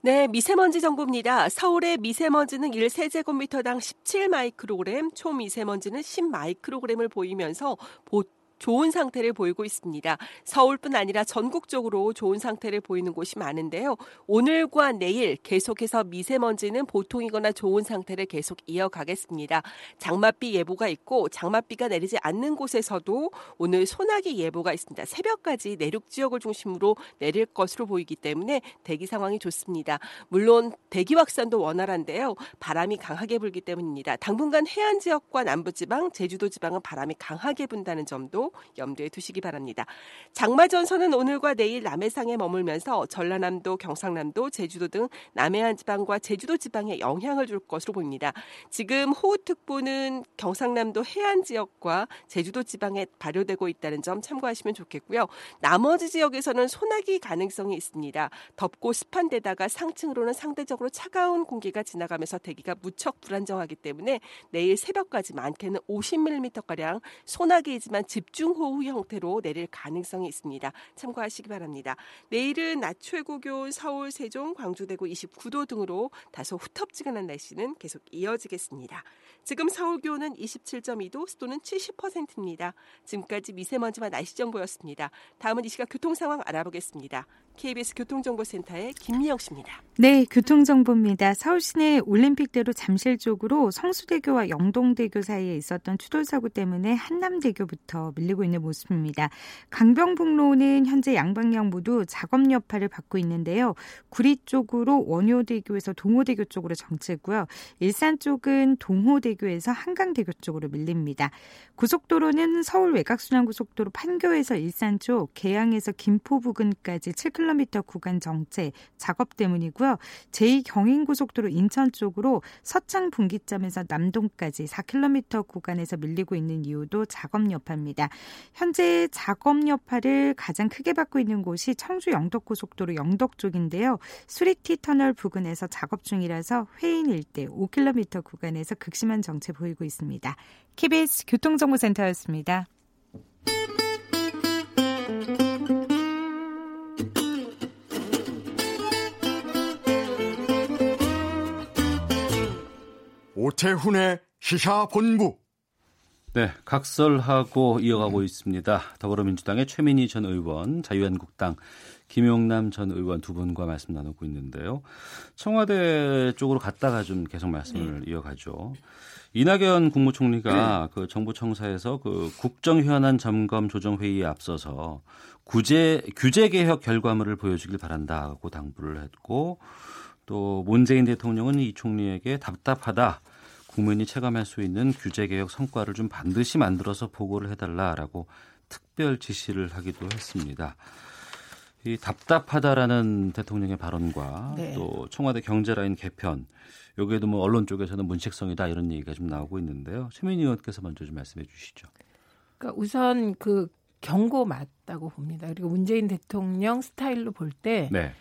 네, 미세먼지 정보입니다. 서울의 미세먼지는 1세제곱미터당 17 마이크로그램, 초미세먼지는 10 마이크로그램을 보이면서 보통 좋은 상태를 보이고 있습니다. 서울뿐 아니라 전국적으로 좋은 상태를 보이는 곳이 많은데요. 오늘과 내일 계속해서 미세먼지는 보통이거나 좋은 상태를 계속 이어가겠습니다. 장맛비 예보가 있고 장맛비가 내리지 않는 곳에서도 오늘 소나기 예보가 있습니다. 새벽까지 내륙 지역을 중심으로 내릴 것으로 보이기 때문에 대기 상황이 좋습니다. 물론 대기 확산도 원활한데요. 바람이 강하게 불기 때문입니다. 당분간 해안 지역과 남부 지방, 제주도 지방은 바람이 강하게 분다는 점도 염두에 두시기 바랍니다. 장마 전선은 오늘과 내일 남해상에 머물면서 전라남도, 경상남도, 제주도 등 남해안 지방과 제주도 지방에 영향을 줄 것으로 보입니다. 지금 호우특보는 경상남도 해안 지역과 제주도 지방에 발효되고 있다는 점 참고하시면 좋겠고요. 나머지 지역에서는 소나기 가능성이 있습니다. 덥고 습한 데다가 상층으로는 상대적으로 차가운 공기가 지나가면서 대기가 무척 불안정하기 때문에 내일 새벽까지 많게는 50mm가량 소나기이지만 집중 집중호우 형태로 내릴 가능성이 있습니다. 참고하시기 바랍니다. 내일은 낮 최고 기온 서울, 세종, 광주, 대구 29도 등으로 다소 후텁지근한 날씨는 계속 이어지겠습니다. 지금 서울 기온은 27.2도, 습도는 70%입니다. 지금까지 미세먼지와 날씨 정보였습니다. 다음은 이 시각 교통 상황 알아보겠습니다. KBS 교통정보센터의 김미영 씨입니다. 네, 교통정보입니다. 서울 시내 올림픽대로 잠실 쪽으로 성수대교와 영동대교 사이에 있었던 추돌사고 때문에 한남대교부터 밀리고 있는 모습입니다. 강병북로는 현재 양방향 모두 작업 여파를 받고 있는데요. 구리 쪽으로 원효대교에서 동호대교 쪽으로 정체고요. 일산 쪽은 동호대교에서 한강대교 쪽으로 밀립니다. 고속도로는 서울 외곽순환고속도로 판교에서 일산 쪽, 계양에서 김포 부근까지 7km 구간 정체 작업 때문이고요. 제2경인고속도로 인천 쪽으로 서창 분기점에서 남동까지 4km 구간에서 밀리고 있는 이유도 작업 여파입니다. 현재 작업 여파를 가장 크게 받고 있는 곳이 청주 영덕고속도로 영덕 쪽인데요. 수리티 터널 부근에서 작업 중이라서 회인 일대 5km 구간에서 극심한 정체 보이고 있습니다. KBS 교통정보센터였습니다. 오태훈의 시사본부. 네, 각설하고 이어가고 있습니다. 더불어민주당의 최민희 전 의원, 자유한국당 김용남 전 의원 두 분과 말씀 나누고 있는데요. 청와대 쪽으로 갔다가 좀 계속 말씀을 네. 이어가죠. 이낙연 국무총리가 네. 그 정부 청사에서 그 국정 현안 점검 조정 회의에 앞서서 구제 규제 개혁 결과물을 보여주길 바란다고 당부를 했고 또 문재인 대통령은 이 총리에게 답답하다. 국민이 체감할 수 있는 규제 개혁 성과를 좀 반드시 만들어서 보고를 해달라라고 특별 지시를 하기도 했습니다. 이 답답하다라는 대통령의 발언과 네. 또 청와대 경제라인 개편 여기에도 뭐 언론 쪽에서는 문책성이다 이런 얘기가 좀 나오고 있는데요. 최민희 의원께서 먼저 좀 말씀해 주시죠. 그러니까 우선 그 경고 맞다고 봅니다. 그리고 문재인 대통령 스타일로 볼 때좀 네.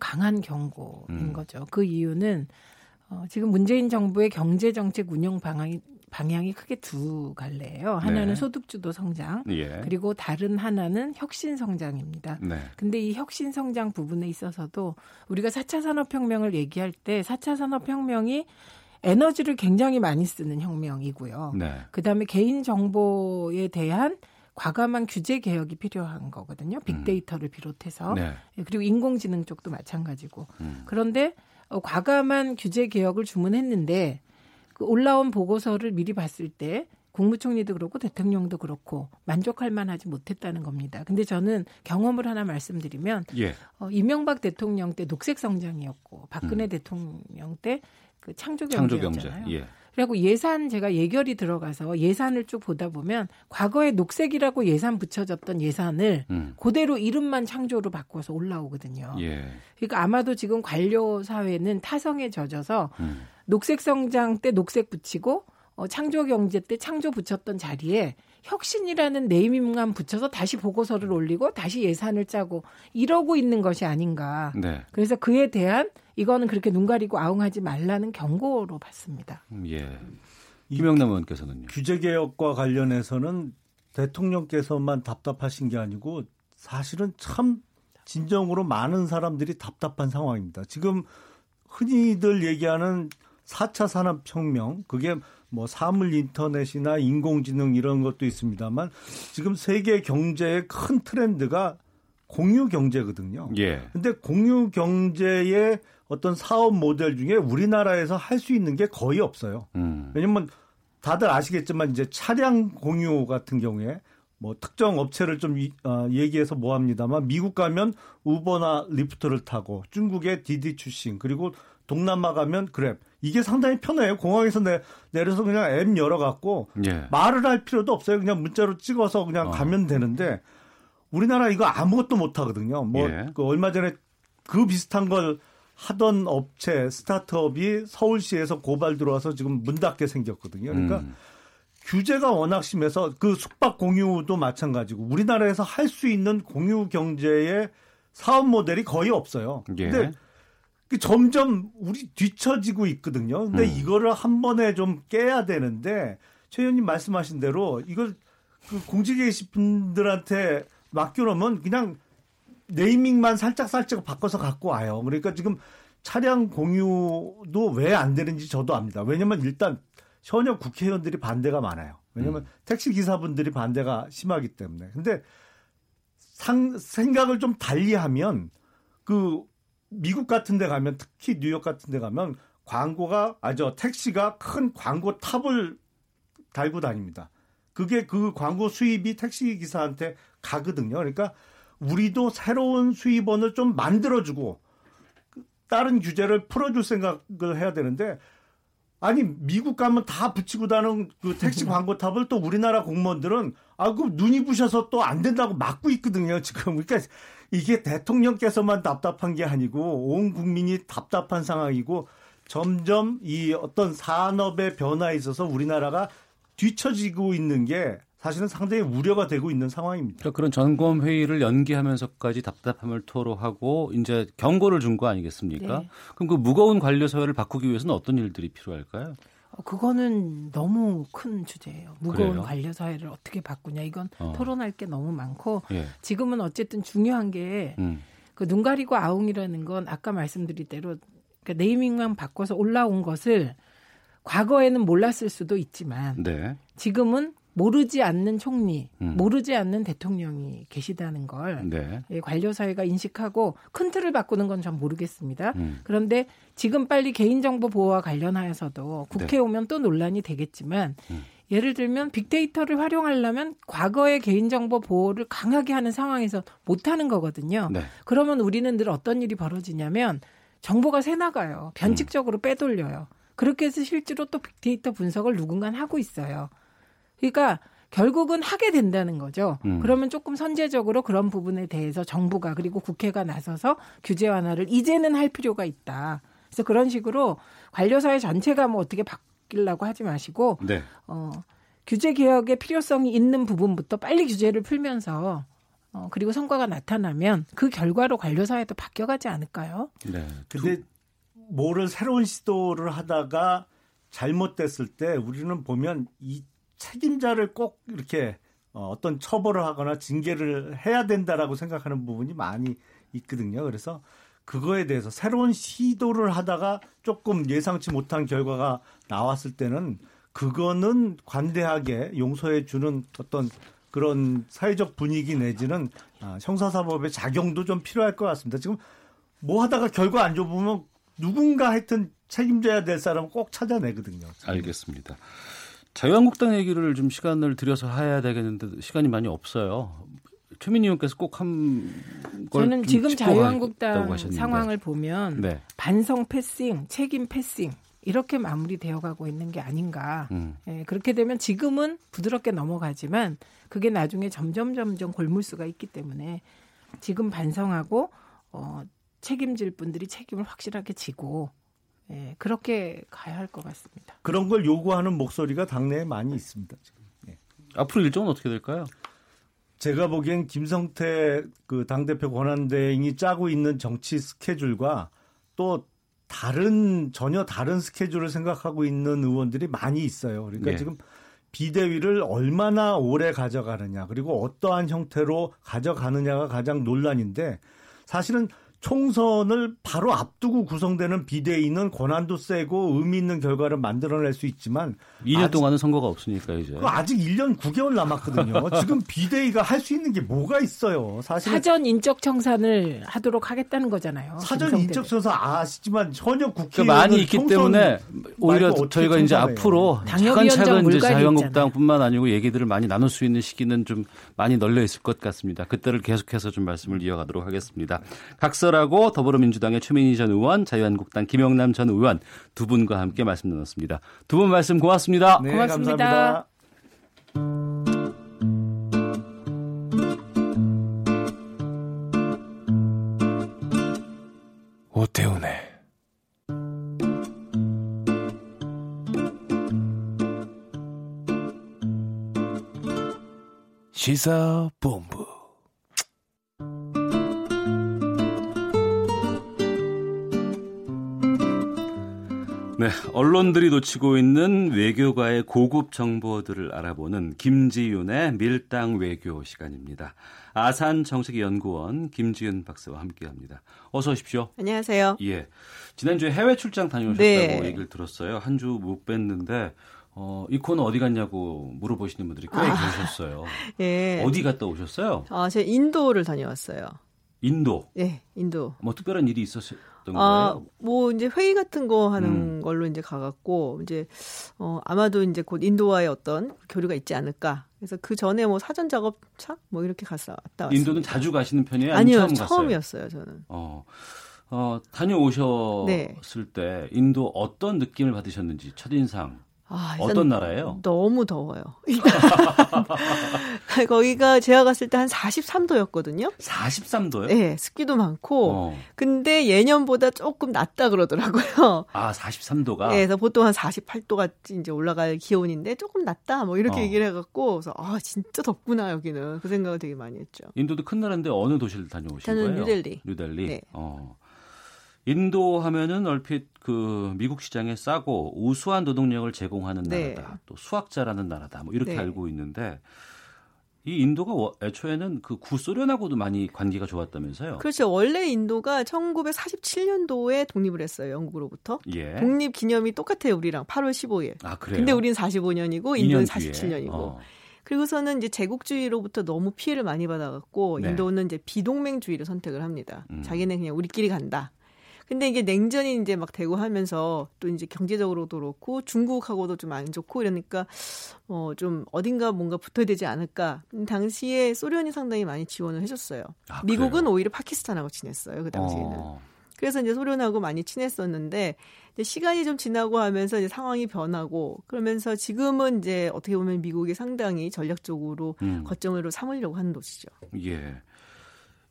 강한 경고인 음. 거죠. 그 이유는 어, 지금 문재인 정부의 경제 정책 운영 방향이 방향이 크게 두 갈래예요. 하나는 네. 소득주도 성장, 예. 그리고 다른 하나는 혁신 성장입니다. 네. 근데 이 혁신 성장 부분에 있어서도 우리가 4차 산업혁명을 얘기할 때 4차 산업혁명이 에너지를 굉장히 많이 쓰는 혁명이고요. 네. 그다음에 개인 정보에 대한 과감한 규제 개혁이 필요한 거거든요. 빅데이터를 비롯해서 네. 그리고 인공지능 쪽도 마찬가지고. 음. 그런데 어, 과감한 규제 개혁을 주문했는데 그 올라온 보고서를 미리 봤을 때 국무총리도 그렇고 대통령도 그렇고 만족할 만하지 못했다는 겁니다. 근데 저는 경험을 하나 말씀드리면 예. 어, 이명박 대통령 때 녹색 성장이었고 박근혜 음. 대통령 때 그 창조 경제였잖아요. 예. 그리고 예산 제가 예결이 들어가서 예산을 쭉 보다 보면 과거에 녹색이라고 예산 붙여졌던 예산을 음. 그대로 이름만 창조로 바꿔서 올라오거든요. 예. 그러니까 아마도 지금 관료 사회는 타성에 젖어서 음. 녹색 성장 때 녹색 붙이고 어, 창조 경제 때 창조 붙였던 자리에 혁신이라는 네이밍만 붙여서 다시 보고서를 올리고 다시 예산을 짜고 이러고 있는 것이 아닌가. 네. 그래서 그에 대한 이거는 그렇게 눈 가리고 아웅하지 말라는 경고로 봤습니다. 음, 예. 김영남 의원께서는요. 규제 개혁과 관련해서는 대통령께서만 답답하신 게 아니고 사실은 참 진정으로 많은 사람들이 답답한 상황입니다. 지금 흔히들 얘기하는 4차 산업혁명, 그게 뭐 사물 인터넷이나 인공지능 이런 것도 있습니다만 지금 세계 경제의 큰 트렌드가 공유 경제거든요. 예. 근데 공유 경제의 어떤 사업 모델 중에 우리나라에서 할 수 있는 게 거의 없어요. 음. 왜냐면 다들 아시겠지만 이제 차량 공유 같은 경우에 뭐 특정 업체를 좀 어, 얘기해서 뭐 합니다만 미국 가면 우버나 리프트를 타고 중국의 디디추싱 그리고 동남아 가면 그랩 이게 상당히 편해요. 공항에서 내, 내려서 그냥 앱 열어갖고 예. 말을 할 필요도 없어요. 그냥 문자로 찍어서 그냥 어. 가면 되는데 우리나라 이거 아무것도 못 하거든요. 뭐 예. 그 얼마 전에 그 비슷한 걸 하던 업체 스타트업이 서울시에서 고발 들어와서 지금 문 닫게 생겼거든요. 그러니까 음. 규제가 워낙 심해서 그 숙박 공유도 마찬가지고 우리나라에서 할 수 있는 공유 경제의 사업 모델이 거의 없어요. 예. 근데 그 점점 우리 뒤처지고 있거든요. 근데 음. 이거를 한 번에 좀 깨야 되는데 최 의원님 말씀하신 대로 이걸 그 공직 계신분들한테 맡겨놓으면 그냥 네이밍만 살짝 살짝 바꿔서 갖고 와요. 그러니까 지금 차량 공유도 왜 안 되는지 저도 압니다. 왜냐면 일단 현역 국회의원들이 반대가 많아요. 왜냐면 음. 택시 기사분들이 반대가 심하기 때문에. 근데 상, 생각을 좀 달리하면 그 미국 같은 데 가면 특히 뉴욕 같은 데 가면 광고가 아저 택시가 큰 광고 탑을 달고 다닙니다. 그게 그 광고 수입이 택시 기사한테 가거든요. 그러니까 우리도 새로운 수입원을 좀 만들어주고 다른 규제를 풀어줄 생각을 해야 되는데 아니 미국 가면 다 붙이고 다는 그 택시 <laughs> 광고 탑을 또 우리나라 공무원들은 아그 눈이 부셔서 또 안 된다고 막고 있거든요 지금 그러니까 이게 대통령께서만 답답한 게 아니고 온 국민이 답답한 상황이고 점점 이 어떤 산업의 변화에 있어서 우리나라가 뒤처지고 있는 게 사실은 상당히 우려가 되고 있는 상황입니다. 그러니까 그런 점검 회의를 연기하면서까지 답답함을 토로하고 이제 경고를 준 거 아니겠습니까? 네. 그럼 그 무거운 관료 사회를 바꾸기 위해서는 어떤 일들이 필요할까요? 어, 그거는 너무 큰 주제예요. 무거운 그래요? 관료 사회를 어떻게 바꾸냐 이건 어. 토론할 게 너무 많고 예. 지금은 어쨌든 중요한 게 음. 그눈 가리고 아웅이라는 건 아까 말씀드린 대로 그러니까 네이밍만 바꿔서 올라온 것을 과거에는 몰랐을 수도 있지만 네. 지금은 모르지 않는 총리, 음. 모르지 않는 대통령이 계시다는 걸 네. 예, 관료 사회가 인식하고 큰 틀을 바꾸는 건 전 모르겠습니다. 음. 그런데 지금 빨리 개인정보 보호와 관련하여서도 국회 네. 오면 또 논란이 되겠지만 음. 예를 들면 빅데이터를 활용하려면 과거의 개인정보 보호를 강하게 하는 상황에서 못하는 거거든요. 네. 그러면 우리는 늘 어떤 일이 벌어지냐면 정보가 새 나가요. 변칙적으로 음. 빼돌려요. 그렇게 해서 실제로 또 빅데이터 분석을 누군가 하고 있어요. 그러니까 결국은 하게 된다는 거죠. 음. 그러면 조금 선제적으로 그런 부분에 대해서 정부가 그리고 국회가 나서서 규제 완화를 이제는 할 필요가 있다. 그래서 그런 식으로 관료사회 전체가 뭐 어떻게 바뀌려고 하지 마시고 네. 어, 규제 개혁의 필요성이 있는 부분부터 빨리 규제를 풀면서 어, 그리고 성과가 나타나면 그 결과로 관료사회도 바뀌어가지 않을까요? 네. 근데 뭐를 새로운 시도를 하다가 잘못됐을 때 우리는 보면 이 책임자를 꼭 이렇게 어, 어떤 처벌을 하거나 징계를 해야 된다라고 생각하는 부분이 많이 있거든요. 그래서 그거에 대해서 새로운 시도를 하다가 조금 예상치 못한 결과가 나왔을 때는 그거는 관대하게 용서해 주는 어떤 그런 사회적 분위기 내지는 아, 형사사법의 작용도 좀 필요할 것 같습니다. 지금 뭐 하다가 결과 안 좋으면 누군가 하여튼 책임져야 될 사람은 꼭 찾아내거든요. 알겠습니다. 자유한국당 얘기를 좀 시간을 들여서 해야 되겠는데 시간이 많이 없어요. 최민희 의원께서 꼭한걸 저는 지금 자유한국당 상황을 보면 네. 반성 패싱, 책임 패싱 이렇게 마무리되어 가고 있는 게 아닌가. 음. 예, 그렇게 되면 지금은 부드럽게 넘어가지만 그게 나중에 점점 점점 골물 수가 있기 때문에 지금 반성하고 어, 책임질 분들이 책임을 확실하게 지고 예, 그렇게 가야 할 것 같습니다. 그런 걸 요구하는 목소리가 당내에 많이 있습니다. 지금. 예. 앞으로 일정은 어떻게 될까요? 제가 보기엔 김성태 그 당대표 권한대행이 짜고 있는 정치 스케줄과 또 다른 전혀 다른 스케줄을 생각하고 있는 의원들이 많이 있어요. 그러니까 네. 지금 비대위를 얼마나 오래 가져가느냐 그리고 어떠한 형태로 가져가느냐가 가장 논란인데 사실은 총선을 바로 앞두고 구성되는 비대위는 권한도 세고 의미 있는 결과를 만들어낼 수 있지만 2년 아직, 동안은 선거가 없으니까 이제 아직 1년 9개월 남았거든요. <laughs> 지금 비대위가 할 수 있는 게 뭐가 있어요? 사실 사전 인적 청산을 하도록 하겠다는 거잖아요. 사전 인적 청산 아시지만 전혀 국회 그러니까 많이 있기 때문에 오히려 저희가 이제 앞으로 차근차근 이제 자유한국당뿐만 아니고 얘기들을 많이 나눌 수 있는 시기는 좀 많이 널려 있을 것 같습니다. 그때를 계속해서 좀 말씀을 이어가도록 하겠습니다. 각서 박설하고 더불어민주당의 최민희 전 의원, 자유한국당 김영남 전 의원 두 분과 함께 말씀 나눴습니다. 두 분 말씀 고맙습니다. 네, 고맙습니다. 감사합니다. 오태훈의 시사본부 네, 네, 언론들이 놓치고 있는 외교가의 고급 정보들을 알아보는 김지윤의 밀당 외교 시간입니다. 아산 정책연구원 김지윤 박사와 함께합니다. 어서 오십시오. 안녕하세요. 예, 지난주에 해외 출장 다녀오셨다고 네. 얘기를 들었어요. 한 주 못 뵀는데 어, 이 코너 어디 갔냐고 물어보시는 분들이 꽤 아, 계셨어요. <laughs> 예. 어디 갔다 오셨어요? 아, 제가 인도를 다녀왔어요. 인도. 네, 인도. 뭐 특별한 일이 있었 던 아, 거예요? 뭐 이제 회의 같은 거 하는 음. 걸로 이제 가갖고 이제 어 아마도 이제 곧 인도와의 어떤 교류가 있지 않을까. 그래서 그 전에 뭐 사전 작업차 뭐 이렇게 갔다 왔어요. 인도는 자주 가시는 편이에요? 아니요, 처음 처음 이었어요, 저는. 어. 어, 다녀오셨을 네. 때 인도 어떤 느낌을 받으셨는지 첫인상 아, 어떤 나라예요? 너무 더워요. <laughs> 거기가 제가 갔을 때 한 43도였거든요. 43도요? 네, 습기도 많고. 어. 근데 예년보다 조금 낮다 그러더라고요. 아, 43도가? 네, 그래서 보통 한 48도까지 이제 올라갈 기온인데 조금 낮다 뭐 이렇게 어. 얘기를 해갖고 그래서 아 진짜 덥구나 여기는 그 생각을 되게 많이 했죠. 인도도 큰 나라인데 어느 도시를 다녀오신 저는 거예요? 뉴델리. 뉴델리. 네. 어. 인도 하면은 얼핏 그 미국 시장에 싸고 우수한 노동력을 제공하는 네. 나라다. 또 수학자라는 나라다. 뭐 이렇게 네. 알고 있는데 이 인도가 애초에는 그 구소련하고도 많이 관계가 좋았다면서요? 그렇죠. 원래 인도가 1947년도에 독립을 했어요. 영국으로부터. 예. 독립 기념이 똑같아요. 우리랑 8월 15일. 아, 그래요? 근데 우리는 45년이고 인도는 47년이고. 어. 그리고서는 이제 제국주의로부터 너무 피해를 많이 받아갖고 네. 인도는 이제 비동맹주의를 선택을 합니다. 음. 자기네 그냥 우리끼리 간다. 근데 이게 냉전이 이제 막 되고 하면서 또 이제 경제적으로도 그렇고 중국하고도 좀 안 좋고 이러니까 어 좀 어딘가 뭔가 붙어야 되지 않을까. 당시에 소련이 상당히 많이 지원을 해줬어요. 아, 미국은 오히려 파키스탄하고 지냈어요 그 당시에는. 어. 그래서 이제 소련하고 많이 친했었는데 이제 시간이 좀 지나고 하면서 이제 상황이 변하고 그러면서 지금은 이제 어떻게 보면 미국이 상당히 전략적으로 음. 거점으로 삼으려고 하는 도시죠. 예.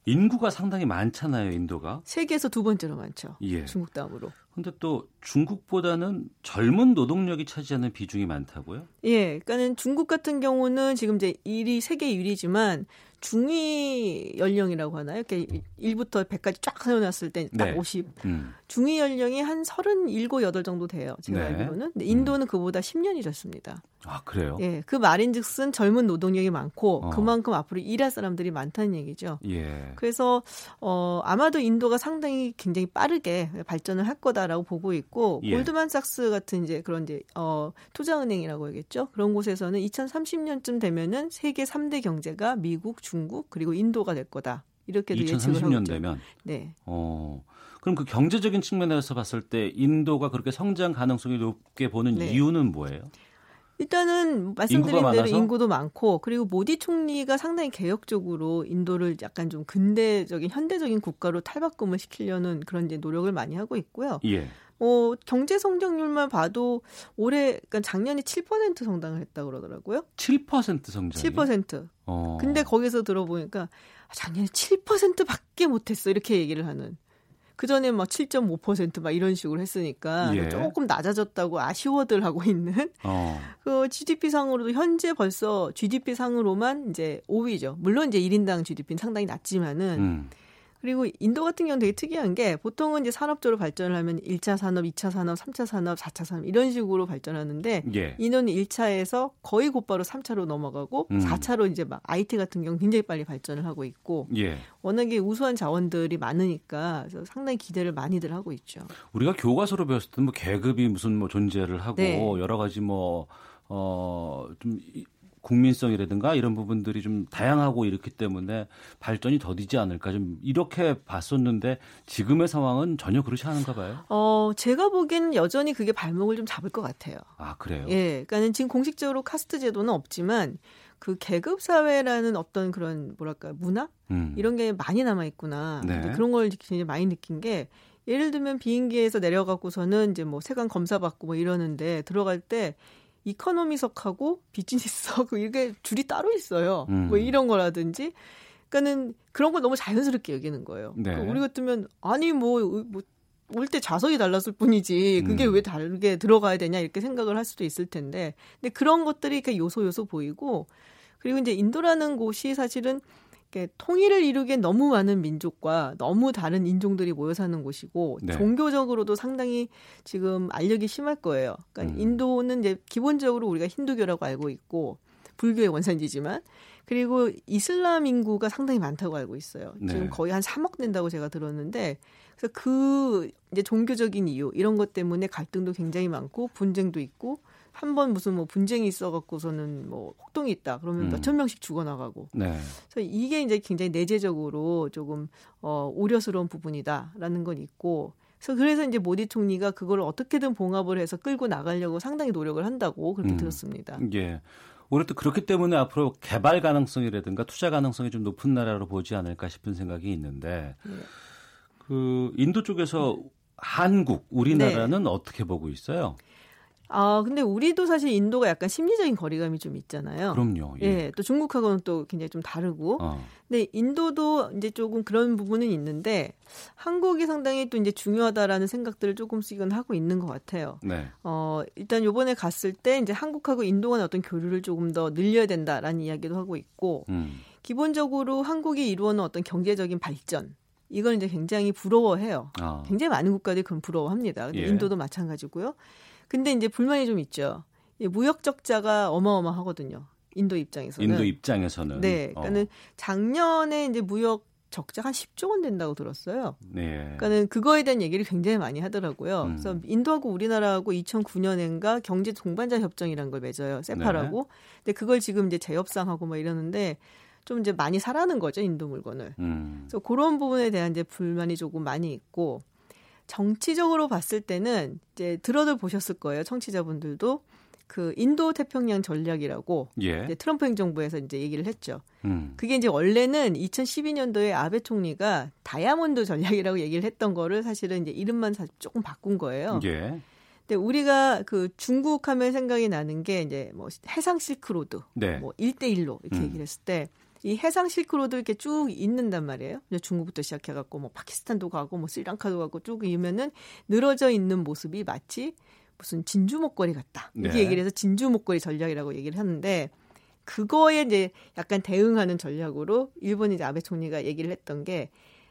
인구가 상당히 많잖아요, 인도가. 세계에서 두 번째로 많죠. 예. 중국 다음으로. 근데 또 중국보다는 젊은 노동력이 차지하는 비중이 많다고요? 예. 그러니까는 중국 같은 경우는 지금 이제 1위 세계 1위지만 중위 연령이라고 하나요? 이렇게 1부터 100까지 쫙 세워놨을 때딱 네. 50. 음. 중위 연령이 한 37, 8 정도 돼요. 제가 네. 알기로는. 근데 인도는 음. 그보다 10년이 적습니다. 아, 그래요? 예. 그 말인 즉슨 젊은 노동력이 많고 어. 그만큼 앞으로 일할 사람들이 많다는 얘기죠. 예. 그래서 어 아마도 인도가 상당히 굉장히 빠르게 발전을 할 거다라고 보고 있고 예. 골드만삭스 같은 이제 그런 이제 어 투자은행이라고 하겠죠. 그런 곳에서는 2030년쯤 되면은 세계 3대 경제가 미국, 중국 그리고 인도가 될 거다. 이렇게도 2030년 되면 네. 어. 그럼 그 경제적인 측면에서 봤을 때 인도가 그렇게 성장 가능성이 높게 보는 네. 이유는 뭐예요? 일단은 말씀드린 대로 인구도 많고 그리고 모디 총리가 상당히 개혁적으로 인도를 약간 좀 근대적인 현대적인 국가로 탈바꿈을 시키려는 그런 이제 노력을 많이 하고 있고요. 예. 어, 경제 성장률만 봐도 올해 그러니까 작년에 7% 성장을 했다 그러더라고요. 7% 성장. 7%. 어. 근데 거기서 들어보니까 작년에 7%밖에 못 했어. 이렇게 얘기를 하는. 그 전에 막 7.5%막 이런 식으로 했으니까 예. 조금 낮아졌다고 아쉬워들 하고 있는 어. <laughs> 그 GDP 상으로도 현재 벌써 GDP 상으로만 이제 5위죠. 물론 이제 1인당 GDP는 상당히 낮지만은 음. 그리고 인도 같은 경우는 되게 특이한 게 보통은 이제 산업적으로 발전을 하면 1차 산업, 2차 산업, 3차 산업, 4차 산업 이런 식으로 발전하는데 예. 인도는 1차에서 거의 곧바로 3차로 넘어가고 음. 4차로 이제 막 IT 같은 경우 굉장히 빨리 발전을 하고 있고 예. 워낙에 우수한 자원들이 많으니까 상당히 기대를 많이들 하고 있죠. 우리가 교과서로 배웠을 때뭐 계급이 무슨 뭐 존재를 하고 네. 여러 가지 뭐 어좀 국민성이라든가 이런 부분들이 좀 다양하고 이렇기 때문에 발전이 더디지 않을까 좀 이렇게 봤었는데 지금의 상황은 전혀 그렇지 않은가 봐요. 어, 제가 보기엔 여전히 그게 발목을 좀 잡을 것 같아요. 아, 그래요? 예. 그러니까는 지금 공식적으로 카스트 제도는 없지만 그 계급 사회라는 어떤 그런 뭐랄까 문화 음. 이런 게 많이 남아 있구나. 네. 그런 걸 굉장히 많이 느낀 게 예를 들면 비행기에서 내려가고서는 이제 뭐 세관 검사 받고 뭐 이러는데 들어갈 때 이코노미석하고 비즈니스석 <laughs> 이게 줄이 따로 있어요. 음. 뭐 이런 거라든지. 그러니까는 그런 걸 너무 자연스럽게 여기는 거예요. 네. 그러니까 우리 같으면 아니 뭐, 뭐 올때 좌석이 달랐을 뿐이지 그게 음. 왜 다르게 들어가야 되냐 이렇게 생각을 할 수도 있을 텐데 근데 그런 것들이 이렇게 요소 요소 보이고 그리고 이제 인도라는 곳이 사실은 통일을 이루기엔 너무 많은 민족과 너무 다른 인종들이 모여 사는 곳이고 네. 종교적으로도 상당히 지금 알력이 심할 거예요. 그러니까 음. 인도는 이제 기본적으로 우리가 힌두교라고 알고 있고 불교의 원산지지만 그리고 이슬람 인구가 상당히 많다고 알고 있어요. 네. 지금 거의 한 3억 된다고 제가 들었는데 그래서 그 이제 종교적인 이유 이런 것 때문에 갈등도 굉장히 많고 분쟁도 있고 한 번 무슨 뭐 분쟁이 있어갖고서는 뭐 혹동이 있다 그러면 음. 몇천 명씩 죽어나가고. 네. 그래서 이게 이제 굉장히 내재적으로 조금 어 우려스러운 부분이다라는 건 있고. 그래서 그래서 이제 모디 총리가 그걸 어떻게든 봉합을 해서 끌고 나가려고 상당히 노력을 한다고 그렇게 음. 들었습니다. 예. 오히려 또 그렇기 때문에 앞으로 개발 가능성이라든가 투자 가능성이 좀 높은 나라로 보지 않을까 싶은 생각이 있는데 네. 그 인도 쪽에서 한국 우리나라는 네. 어떻게 보고 있어요? 아, 근데 우리도 사실 인도가 약간 심리적인 거리감이 좀 있잖아요. 그럼요. 예. 예 또 중국하고는 또 굉장히 좀 다르고. 어. 근데 인도도 이제 조금 그런 부분은 있는데 한국이 상당히 또 이제 중요하다라는 생각들을 조금씩은 하고 있는 것 같아요. 네. 어, 일단 요번에 갔을 때 이제 한국하고 인도 간의 어떤 교류를 조금 더 늘려야 된다라는 이야기도 하고 있고. 음. 기본적으로 한국이 이루어놓은 어떤 경제적인 발전 이걸 이제 굉장히 부러워해요. 아. 굉장히 많은 국가들이 그건 부러워합니다. 예. 인도도 마찬가지고요. 근데 이제 불만이 좀 있죠. 무역 적자가 어마어마하거든요. 인도 입장에서는. 인도 입장에서는. 네. 그러니까는 어. 작년에 이제 무역 적자가 한 10조 원 된다고 들었어요. 네. 그러니까는 그거에 대한 얘기를 굉장히 많이 하더라고요. 음. 그래서 인도하고 우리나라하고 2009년엔가 경제 동반자 협정이라는 걸 맺어요. 세파라고. 네. 근데 그걸 지금 이제 재협상하고 막 이러는데 좀 이제 많이 사라는 거죠 인도 물건을. 음. 그래서 그런 부분에 대한 이제 불만이 조금 많이 있고 정치적으로 봤을 때는 이제 들어들 보셨을 거예요 청취자분들도 그 인도 태평양 전략이라고 예. 이제 트럼프 행정부에서 이제 얘기를 했죠. 음. 그게 이제 원래는 2012년도에 아베 총리가 다이아몬드 전략이라고 얘기를 했던 거를 사실은 이제 이름만 조금 바꾼 거예요. 예. 근데 우리가 그 중국 하면 생각이 나는 게 이제 뭐 해상 실크로드, 네. 뭐 1대1로 이렇게 음. 얘기를 했을 때 이 해상 실크로드 이렇게 쭉 있는단 말이에요. 중국부터 시작해갖고 뭐 파키스탄도 가고 뭐 스리랑카도 가고 쭉 이면은 늘어져 있는 모습이 마치 무슨 진주 목걸이 같다. 이렇게 네. 얘기를 해서 진주 목걸이 전략이라고 얘기를 하는데 그거에 이제 약간 대응하는 전략으로 일본 이제 아베 총리가 얘기를 했던 게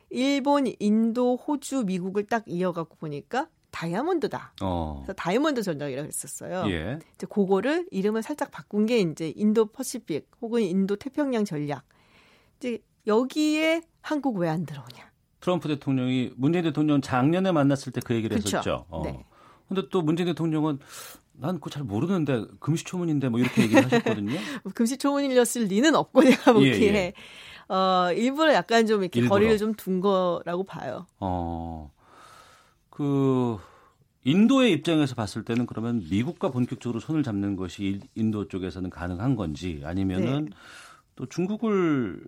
일본, 인도, 호주, 미국을 딱 이어갖고 보니까 다이아몬드다. 어. 그래서 다이아몬드 전략이라고 했었어요. 예. 이제 그거를 이름을 살짝 바꾼 게 이제 인도 퍼시픽 혹은 인도 태평양 전략. 이제 여기에 한국 왜 안 들어오냐? 트럼프 대통령이 문재인 대통령 작년에 만났을 때 그 얘기를 그쵸? 했었죠. 어. 네. 근데 또 문재인 대통령은 난 그거 잘 모르는데 금시초문인데 뭐 이렇게 얘기를 하셨거든요. <laughs> 금시초문이었을 리는 없고 내가 <laughs> 보기에 예, 예. 어, 일부러 약간 좀 이렇게 일부러. 거리를 좀 둔 거라고 봐요. 어. 그 인도의 입장에서 봤을 때는 그러면 미국과 본격적으로 손을 잡는 것이 인도 쪽에서는 가능한 건지 아니면은 네. 또 중국을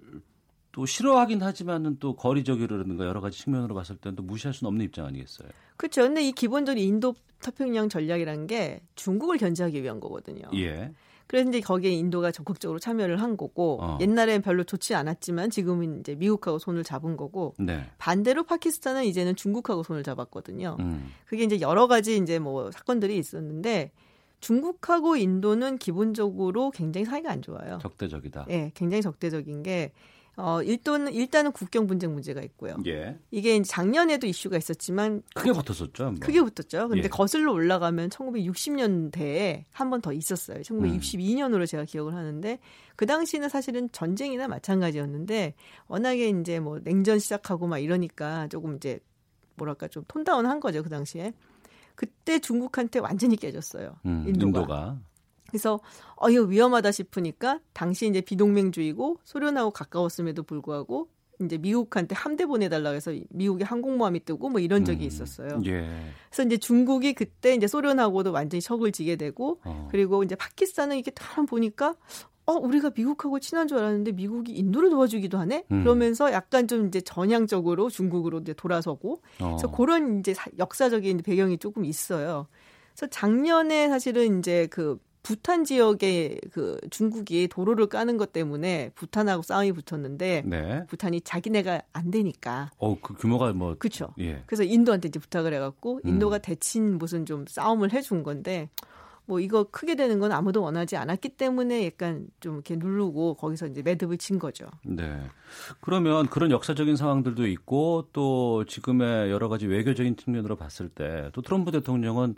또 싫어하긴 하지만은 또 거리적이라든가 여러 가지 측면으로 봤을 때는 또 무시할 수는 없는 입장 아니겠어요? 그렇죠. 근데 이 기본적인 인도 태평양 전략이라는 게 중국을 견제하기 위한 거거든요. 예. 그래서 이제 거기에 인도가 적극적으로 참여를 한 거고 어. 옛날엔 별로 좋지 않았지만 지금은 이제 미국하고 손을 잡은 거고 네. 반대로 파키스탄은 이제는 중국하고 손을 잡았거든요. 음. 그게 이제 여러 가지 이제 뭐 사건들이 있었는데 중국하고 인도는 기본적으로 굉장히 사이가 안 좋아요. 적대적이다. 네, 굉장히 적대적인 게 어, 일단 일단은 국경 분쟁 문제가 있고요. 예. 이게 작년에도 이슈가 있었지만 크게 붙었었죠. 뭐. 크게 붙었죠. 근데 예. 거슬러 올라가면 1960년대에 한 번 더 있었어요. 1962년으로 음. 제가 기억을 하는데 그 당시는 사실은 전쟁이나 마찬가지였는데 워낙에 이제 뭐 냉전 시작하고 막 이러니까 조금 이제 뭐랄까 좀 톤다운 한 거죠 그 당시에. 그때 중국한테 완전히 깨졌어요. 음, 인도가. 인도가. 그래서 어 이거 위험하다 싶으니까 당시 이제 비동맹주의고 소련하고 가까웠음에도 불구하고 이제 미국한테 함대 보내달라 해서 미국의 항공모함이 뜨고 뭐 이런 적이 음, 있었어요. 예. 그래서 이제 중국이 그때 이제 소련하고도 완전히 척을 지게 되고 어. 그리고 이제 파키스탄은 이렇게 딱 보니까 어 우리가 미국하고 친한 줄 알았는데 미국이 인도를 도와주기도 하네. 음. 그러면서 약간 좀 이제 전향적으로 중국으로 이제 돌아서고 어. 그래서 그런 이제 역사적인 배경이 조금 있어요. 그래서 작년에 사실은 이제 그 부탄 지역에 그 중국이 도로를 까는 것 때문에 부탄하고 싸움이 붙었는데 네. 부탄이 자기네가 안 되니까. 어, 그 규모가 뭐 그렇죠. 예. 그래서 인도한테 이제 부탁을 해 갖고 인도가 음. 대친 무슨 좀 싸움을 해 준 건데 뭐 이거 크게 되는 건 아무도 원하지 않았기 때문에 약간 좀 이렇게 누르고 거기서 이제 매듭을 친 거죠. 네. 그러면 그런 역사적인 상황들도 있고 또 지금의 여러 가지 외교적인 측면으로 봤을 때 또 트럼프 대통령은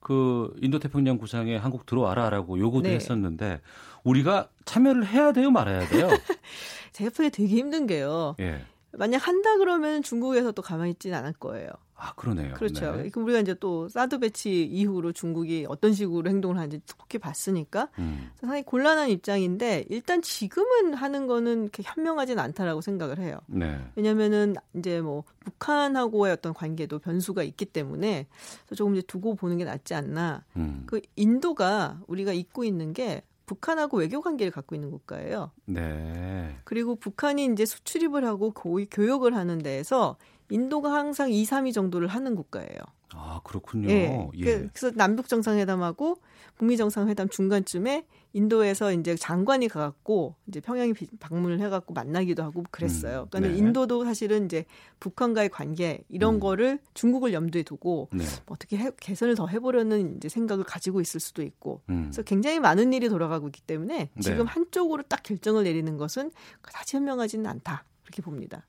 그 인도 태평양 구상에 한국 들어와라라고 요구도 네. 했었는데 우리가 참여를 해야 돼요, 말아야 돼요? <laughs> 제가 보기에 되게 힘든 게요. 예. 만약 한다 그러면 중국에서 또 가만히 있지는 않을 거예요. 아, 그러네요. 그렇죠. 네. 그럼 우리가 이제 또 사드 배치 이후로 중국이 어떤 식으로 행동을 하는지 특히 봤으니까 음. 상당히 곤란한 입장인데 일단 지금은 하는 거는 이렇게 현명하진 않다라고 생각을 해요. 네. 왜냐면은 이제 뭐 북한하고의 어떤 관계도 변수가 있기 때문에 조금 이제 두고 보는 게 낫지 않나. 음. 그 인도가 우리가 잊고 있는 게 북한하고 외교 관계를 갖고 있는 국가예요. 네. 그리고 북한이 이제 수출입을 하고 고위 교역을 하는 데에서 인도가 항상 2, 3위 정도를 하는 국가예요. 아, 그렇군요. 예. 예. 그, 그래서 남북 정상회담하고 북미 정상회담 중간쯤에 인도에서 이제 장관이 가갖고 이제 평양에 방문을 해갖고 만나기도 하고 그랬어요. 음, 그러니까 네. 인도도 사실은 이제 북한과의 관계 이런 음. 거를 중국을 염두에 두고 네. 뭐 어떻게 해, 개선을 더 해보려는 이제 생각을 가지고 있을 수도 있고, 음. 그래서 굉장히 많은 일이 돌아가고 있기 때문에 네. 지금 네. 한쪽으로 딱 결정을 내리는 것은 그다지 현명하지는 않다 그렇게 봅니다.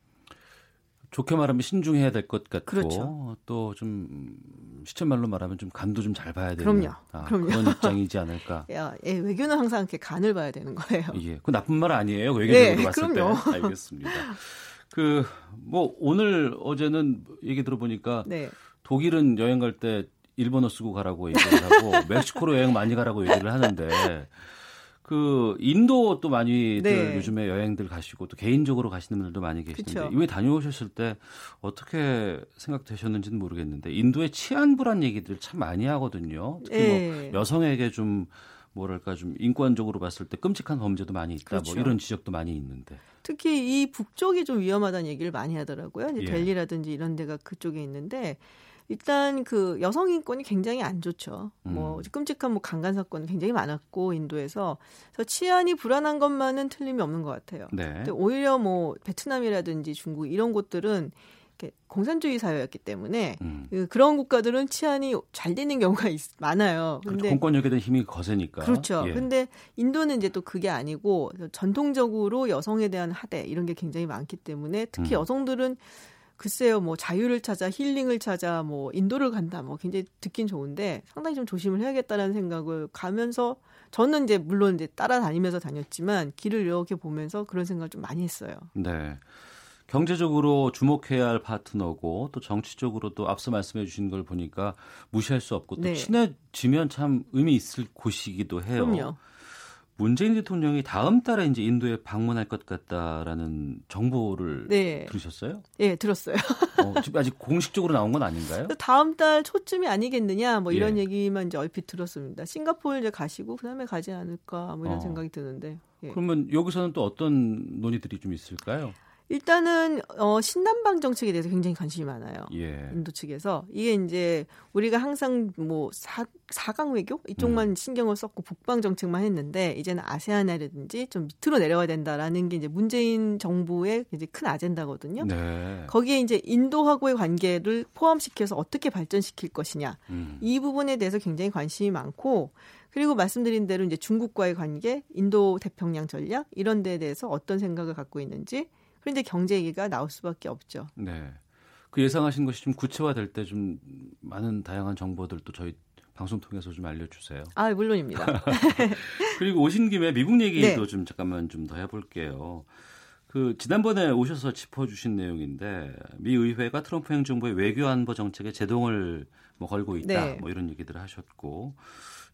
좋게 말하면 신중해야 될 것 같고 그렇죠. 또좀 시쳇말로 말하면 좀 간도 좀 잘 봐야 되는 그럼요. 아, 그럼요. 그런 <laughs> 입장이지 않을까. 야, 예, 외교는 항상 이렇게 간을 봐야 되는 거예요. 예, 그 나쁜 말 아니에요. 외교적으로 네, 봤을 그럼요. 때. 알겠습니다. 그 뭐 오늘 어제는 얘기 들어보니까 네. 독일은 여행 갈 때 일본어 쓰고 가라고 얘기를 하고 <laughs> 멕시코로 여행 많이 가라고 얘기를 하는데 그 인도 또 많이들 네. 요즘에 여행들 가시고 또 개인적으로 가시는 분들도 많이 계시는데. 이미 다녀오셨을 때 어떻게 생각되셨는지는 모르겠는데 인도의 치안불안 얘기들 참 많이 하거든요. 특히 네. 뭐 예. 여성에게 좀 뭐랄까 좀 인권적으로 봤을 때 끔찍한 범죄도 많이 있다. 뭐 그렇죠. 뭐 이런 지적도 많이 있는데. 특히 이 북쪽이 좀 위험하다는 얘기를 많이 하더라고요. 이제 예. 델리라든지 이런 데가 그쪽에 있는데 일단 그 여성 인권이 굉장히 안 좋죠. 뭐 음. 뭐 끔찍한 뭐 강간 사건 굉장히 많았고 인도에서 그래서 치안이 불안한 것만은 틀림이 없는 것 같아요. 네. 근데 오히려 뭐 베트남이라든지 중국 이런 곳들은 공산주의 사회였기 때문에 음. 그 그런 국가들은 치안이 잘 되는 경우가 있, 많아요. 그렇죠. 근데 공권력에 대한 힘이 거세니까. 그렇죠. 예. 근데 인도는 이제 또 그게 아니고 전통적으로 여성에 대한 하대 이런 게 굉장히 많기 때문에 특히 음. 여성들은 글쎄요, 뭐 자유를 찾아 힐링을 찾아 뭐 인도를 간다, 뭐 굉장히 듣긴 좋은데 상당히 좀 조심을 해야겠다라는 생각을 가면서 저는 이제 물론 이제 따라다니면서 다녔지만 길을 이렇게 보면서 그런 생각을 좀 많이 했어요. 네. 경제적으로 주목해야 할 파트너고 또 정치적으로 또 앞서 말씀해 주신 걸 보니까 무시할 수 없고 또 네. 친해지면 참 의미 있을 곳이기도 해요. 그럼요. 문재인 대통령이 다음 달에 이제 인도에 방문할 것 같다라는 정보를 네. 들으셨어요? 예, 네, 들었어요. 어, 아직 공식적으로 나온 건 아닌가요? <laughs> 다음 달 초쯤이 아니겠느냐, 뭐 이런 예. 얘기만 이제 얼핏 들었습니다. 싱가포르 이제 가시고 그다음에 가지 않을까, 뭐 이런 어. 생각이 드는데. 예. 그러면 여기서는 또 어떤 논의들이 좀 있을까요? 일단은 어 신남방 정책에 대해서 굉장히 관심이 많아요. 예. 인도 측에서 이게 이제 우리가 항상 뭐 사, 사강 외교 이쪽만 음. 신경을 썼고 북방 정책만 했는데 이제는 아세안이라든지 좀 밑으로 내려와야 된다라는 게 이제 문재인 정부의 이제 큰 아젠다거든요. 네. 거기에 이제 인도하고의 관계를 포함시켜서 어떻게 발전시킬 것이냐 음. 이 부분에 대해서 굉장히 관심이 많고 그리고 말씀드린 대로 이제 중국과의 관계, 인도 태평양 전략 이런 데에 대해서 어떤 생각을 갖고 있는지 그런데 경제 얘기가 나올 수밖에 없죠. 네. 그 예상하신 것이 좀 구체화될 때 좀 많은 다양한 정보들도 저희 방송 통해서 좀 알려주세요. 아 물론입니다. <laughs> 그리고 오신 김에 미국 얘기도 네. 좀 잠깐만 좀 더 해볼게요. 그 지난번에 오셔서 짚어주신 내용인데 미 의회가 트럼프 행정부의 외교 안보 정책에 제동을 뭐 걸고 있다, 네. 뭐 이런 얘기들을 하셨고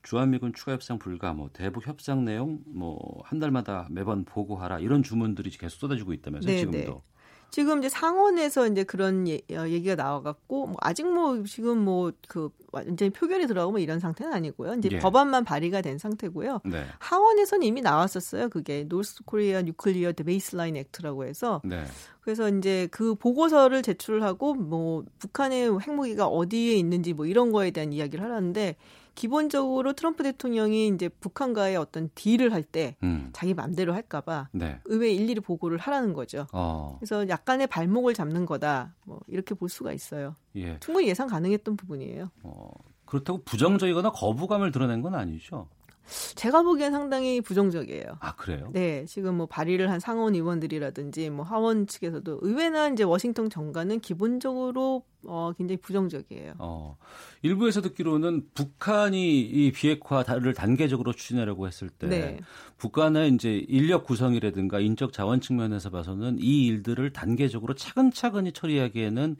주한미군 추가 협상 불가, 뭐 대북 협상 내용 뭐 한 달마다 매번 보고하라 이런 주문들이 계속 쏟아지고 있다면서요 네, 지금도. 네. 지금 이제 상원에서 이제 그런 예, 어, 얘기가 나와갖고 뭐 아직 뭐 지금 뭐 그 완전히 표결이 들어가고 뭐 이런 상태는 아니고요. 이제 예. 법안만 발의가 된 상태고요. 네. 하원에서는 이미 나왔었어요. 그게 North Korea Nuclear Baseline Act라고 해서 네. 그래서 이제 그 보고서를 제출하고 뭐 북한의 핵무기가 어디에 있는지 뭐 이런 거에 대한 이야기를 하라는데 기본적으로 트럼프 대통령이 이제 북한과의 어떤 deal을 할때 음. 자기 맘대로 할까봐 네. 의회에 일일이 보고를 하라는 거죠. 어. 그래서 약간의 발목을 잡는 거다. 뭐 이렇게 볼 수가 있어요. 예. 충분히 예상 가능했던 부분이에요. 어. 그렇다고 부정적이거나 거부감을 드러낸 건 아니죠? 제가 보기엔 상당히 부정적이에요. 아 그래요? 네, 지금 뭐 발의를 한 상원 의원들이라든지 뭐 하원 측에서도 의회나 이제 워싱턴 정가는 기본적으로 어 굉장히 부정적이에요. 어 일부에서 듣기로는 북한이 이 비핵화를 단계적으로 추진하려고 했을 때 네. 북한의 이제 인력 구성이라든가 인적 자원 측면에서 봐서는 이 일들을 단계적으로 차근차근히 처리하기에는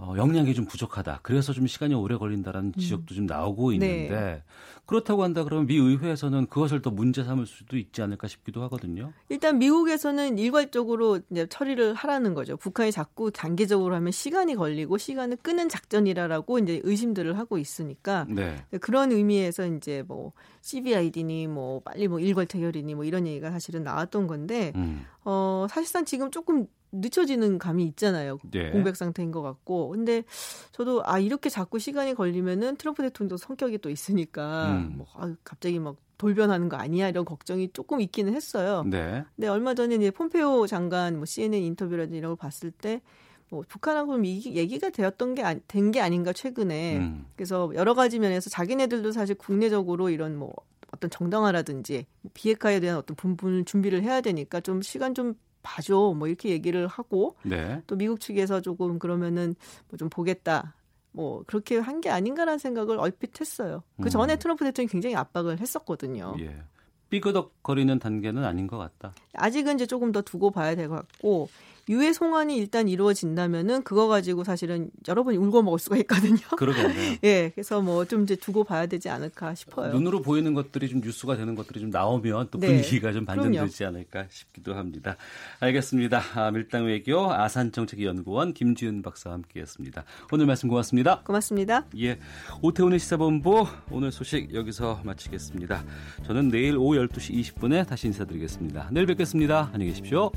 어, 역량이 좀 부족하다. 그래서 좀 시간이 오래 걸린다라는 음. 지적도 좀 나오고 네. 있는데 네. 그렇다고 한다 그러면 미 의회에서는 그것을 더 문제 삼을 수도 있지 않을까 싶기도 하거든요. 일단 미국에서는 일괄적으로 이제 처리를 하라는 거죠. 북한이 자꾸 단계적으로 하면 시간이 걸리고 시간을 끄는 작전이라라고 이제 의심들을 하고 있으니까 네. 그런 의미에서 이제 뭐 CBID니 뭐 빨리 뭐 일괄 태결이니 뭐 이런 얘기가 사실은 나왔던 건데 음. 어 사실상 지금 조금 늦춰지는 감이 있잖아요. 네. 공백 상태인 것 같고. 근데 저도 아 이렇게 자꾸 시간이 걸리면은 트럼프 대통령도 성격이 또 있으니까 음. 뭐 아, 갑자기 막 돌변하는 거 아니야 이런 걱정이 조금 있기는 했어요. 네. 근데 얼마 전에 이제 폼페오 장관 뭐 CNN 인터뷰라든지 이런 걸 봤을 때 뭐 북한하고 좀 얘기가 되었던 게 된게 아닌가 최근에 음. 그래서 여러 가지 면에서 자기네들도 사실 국내적으로 이런 뭐 어떤 정당화라든지 비핵화에 대한 어떤 부분을 준비를 해야 되니까 좀 시간 좀 봐줘 뭐 이렇게 얘기를 하고 네. 또 미국 측에서 조금 그러면은 뭐 좀 보겠다 뭐 그렇게 한 게 아닌가라는 생각을 얼핏 했어요. 그 전에 음. 트럼프 대통령이 굉장히 압박을 했었거든요. 예. 삐그덕거리는 단계는 아닌 것 같다. 아직은 이제 조금 더 두고 봐야 될 것 같고 유해 송환이 일단 이루어진다면은 그거 가지고 사실은 여러분이 울고 먹을 수가 있거든요. <laughs> 그러겠네요. 예, 그래서 뭐 좀 이제 두고 봐야 되지 않을까 싶어요. 눈으로 보이는 것들이 좀 뉴스가 되는 것들이 좀 나오면 또 네. 분위기가 네. 좀 반전되지 않을까 싶기도 합니다. 알겠습니다. 아, 밀당 외교 아산 정책 연구원 김지은 박사와 함께했습니다. 오늘 말씀 고맙습니다. 고맙습니다. 예, 오태훈의 시사본부 오늘 소식 여기서 마치겠습니다. 저는 내일 오후 12시 20분에 다시 인사드리겠습니다. 내일 뵙겠습니다. 안녕히 계십시오.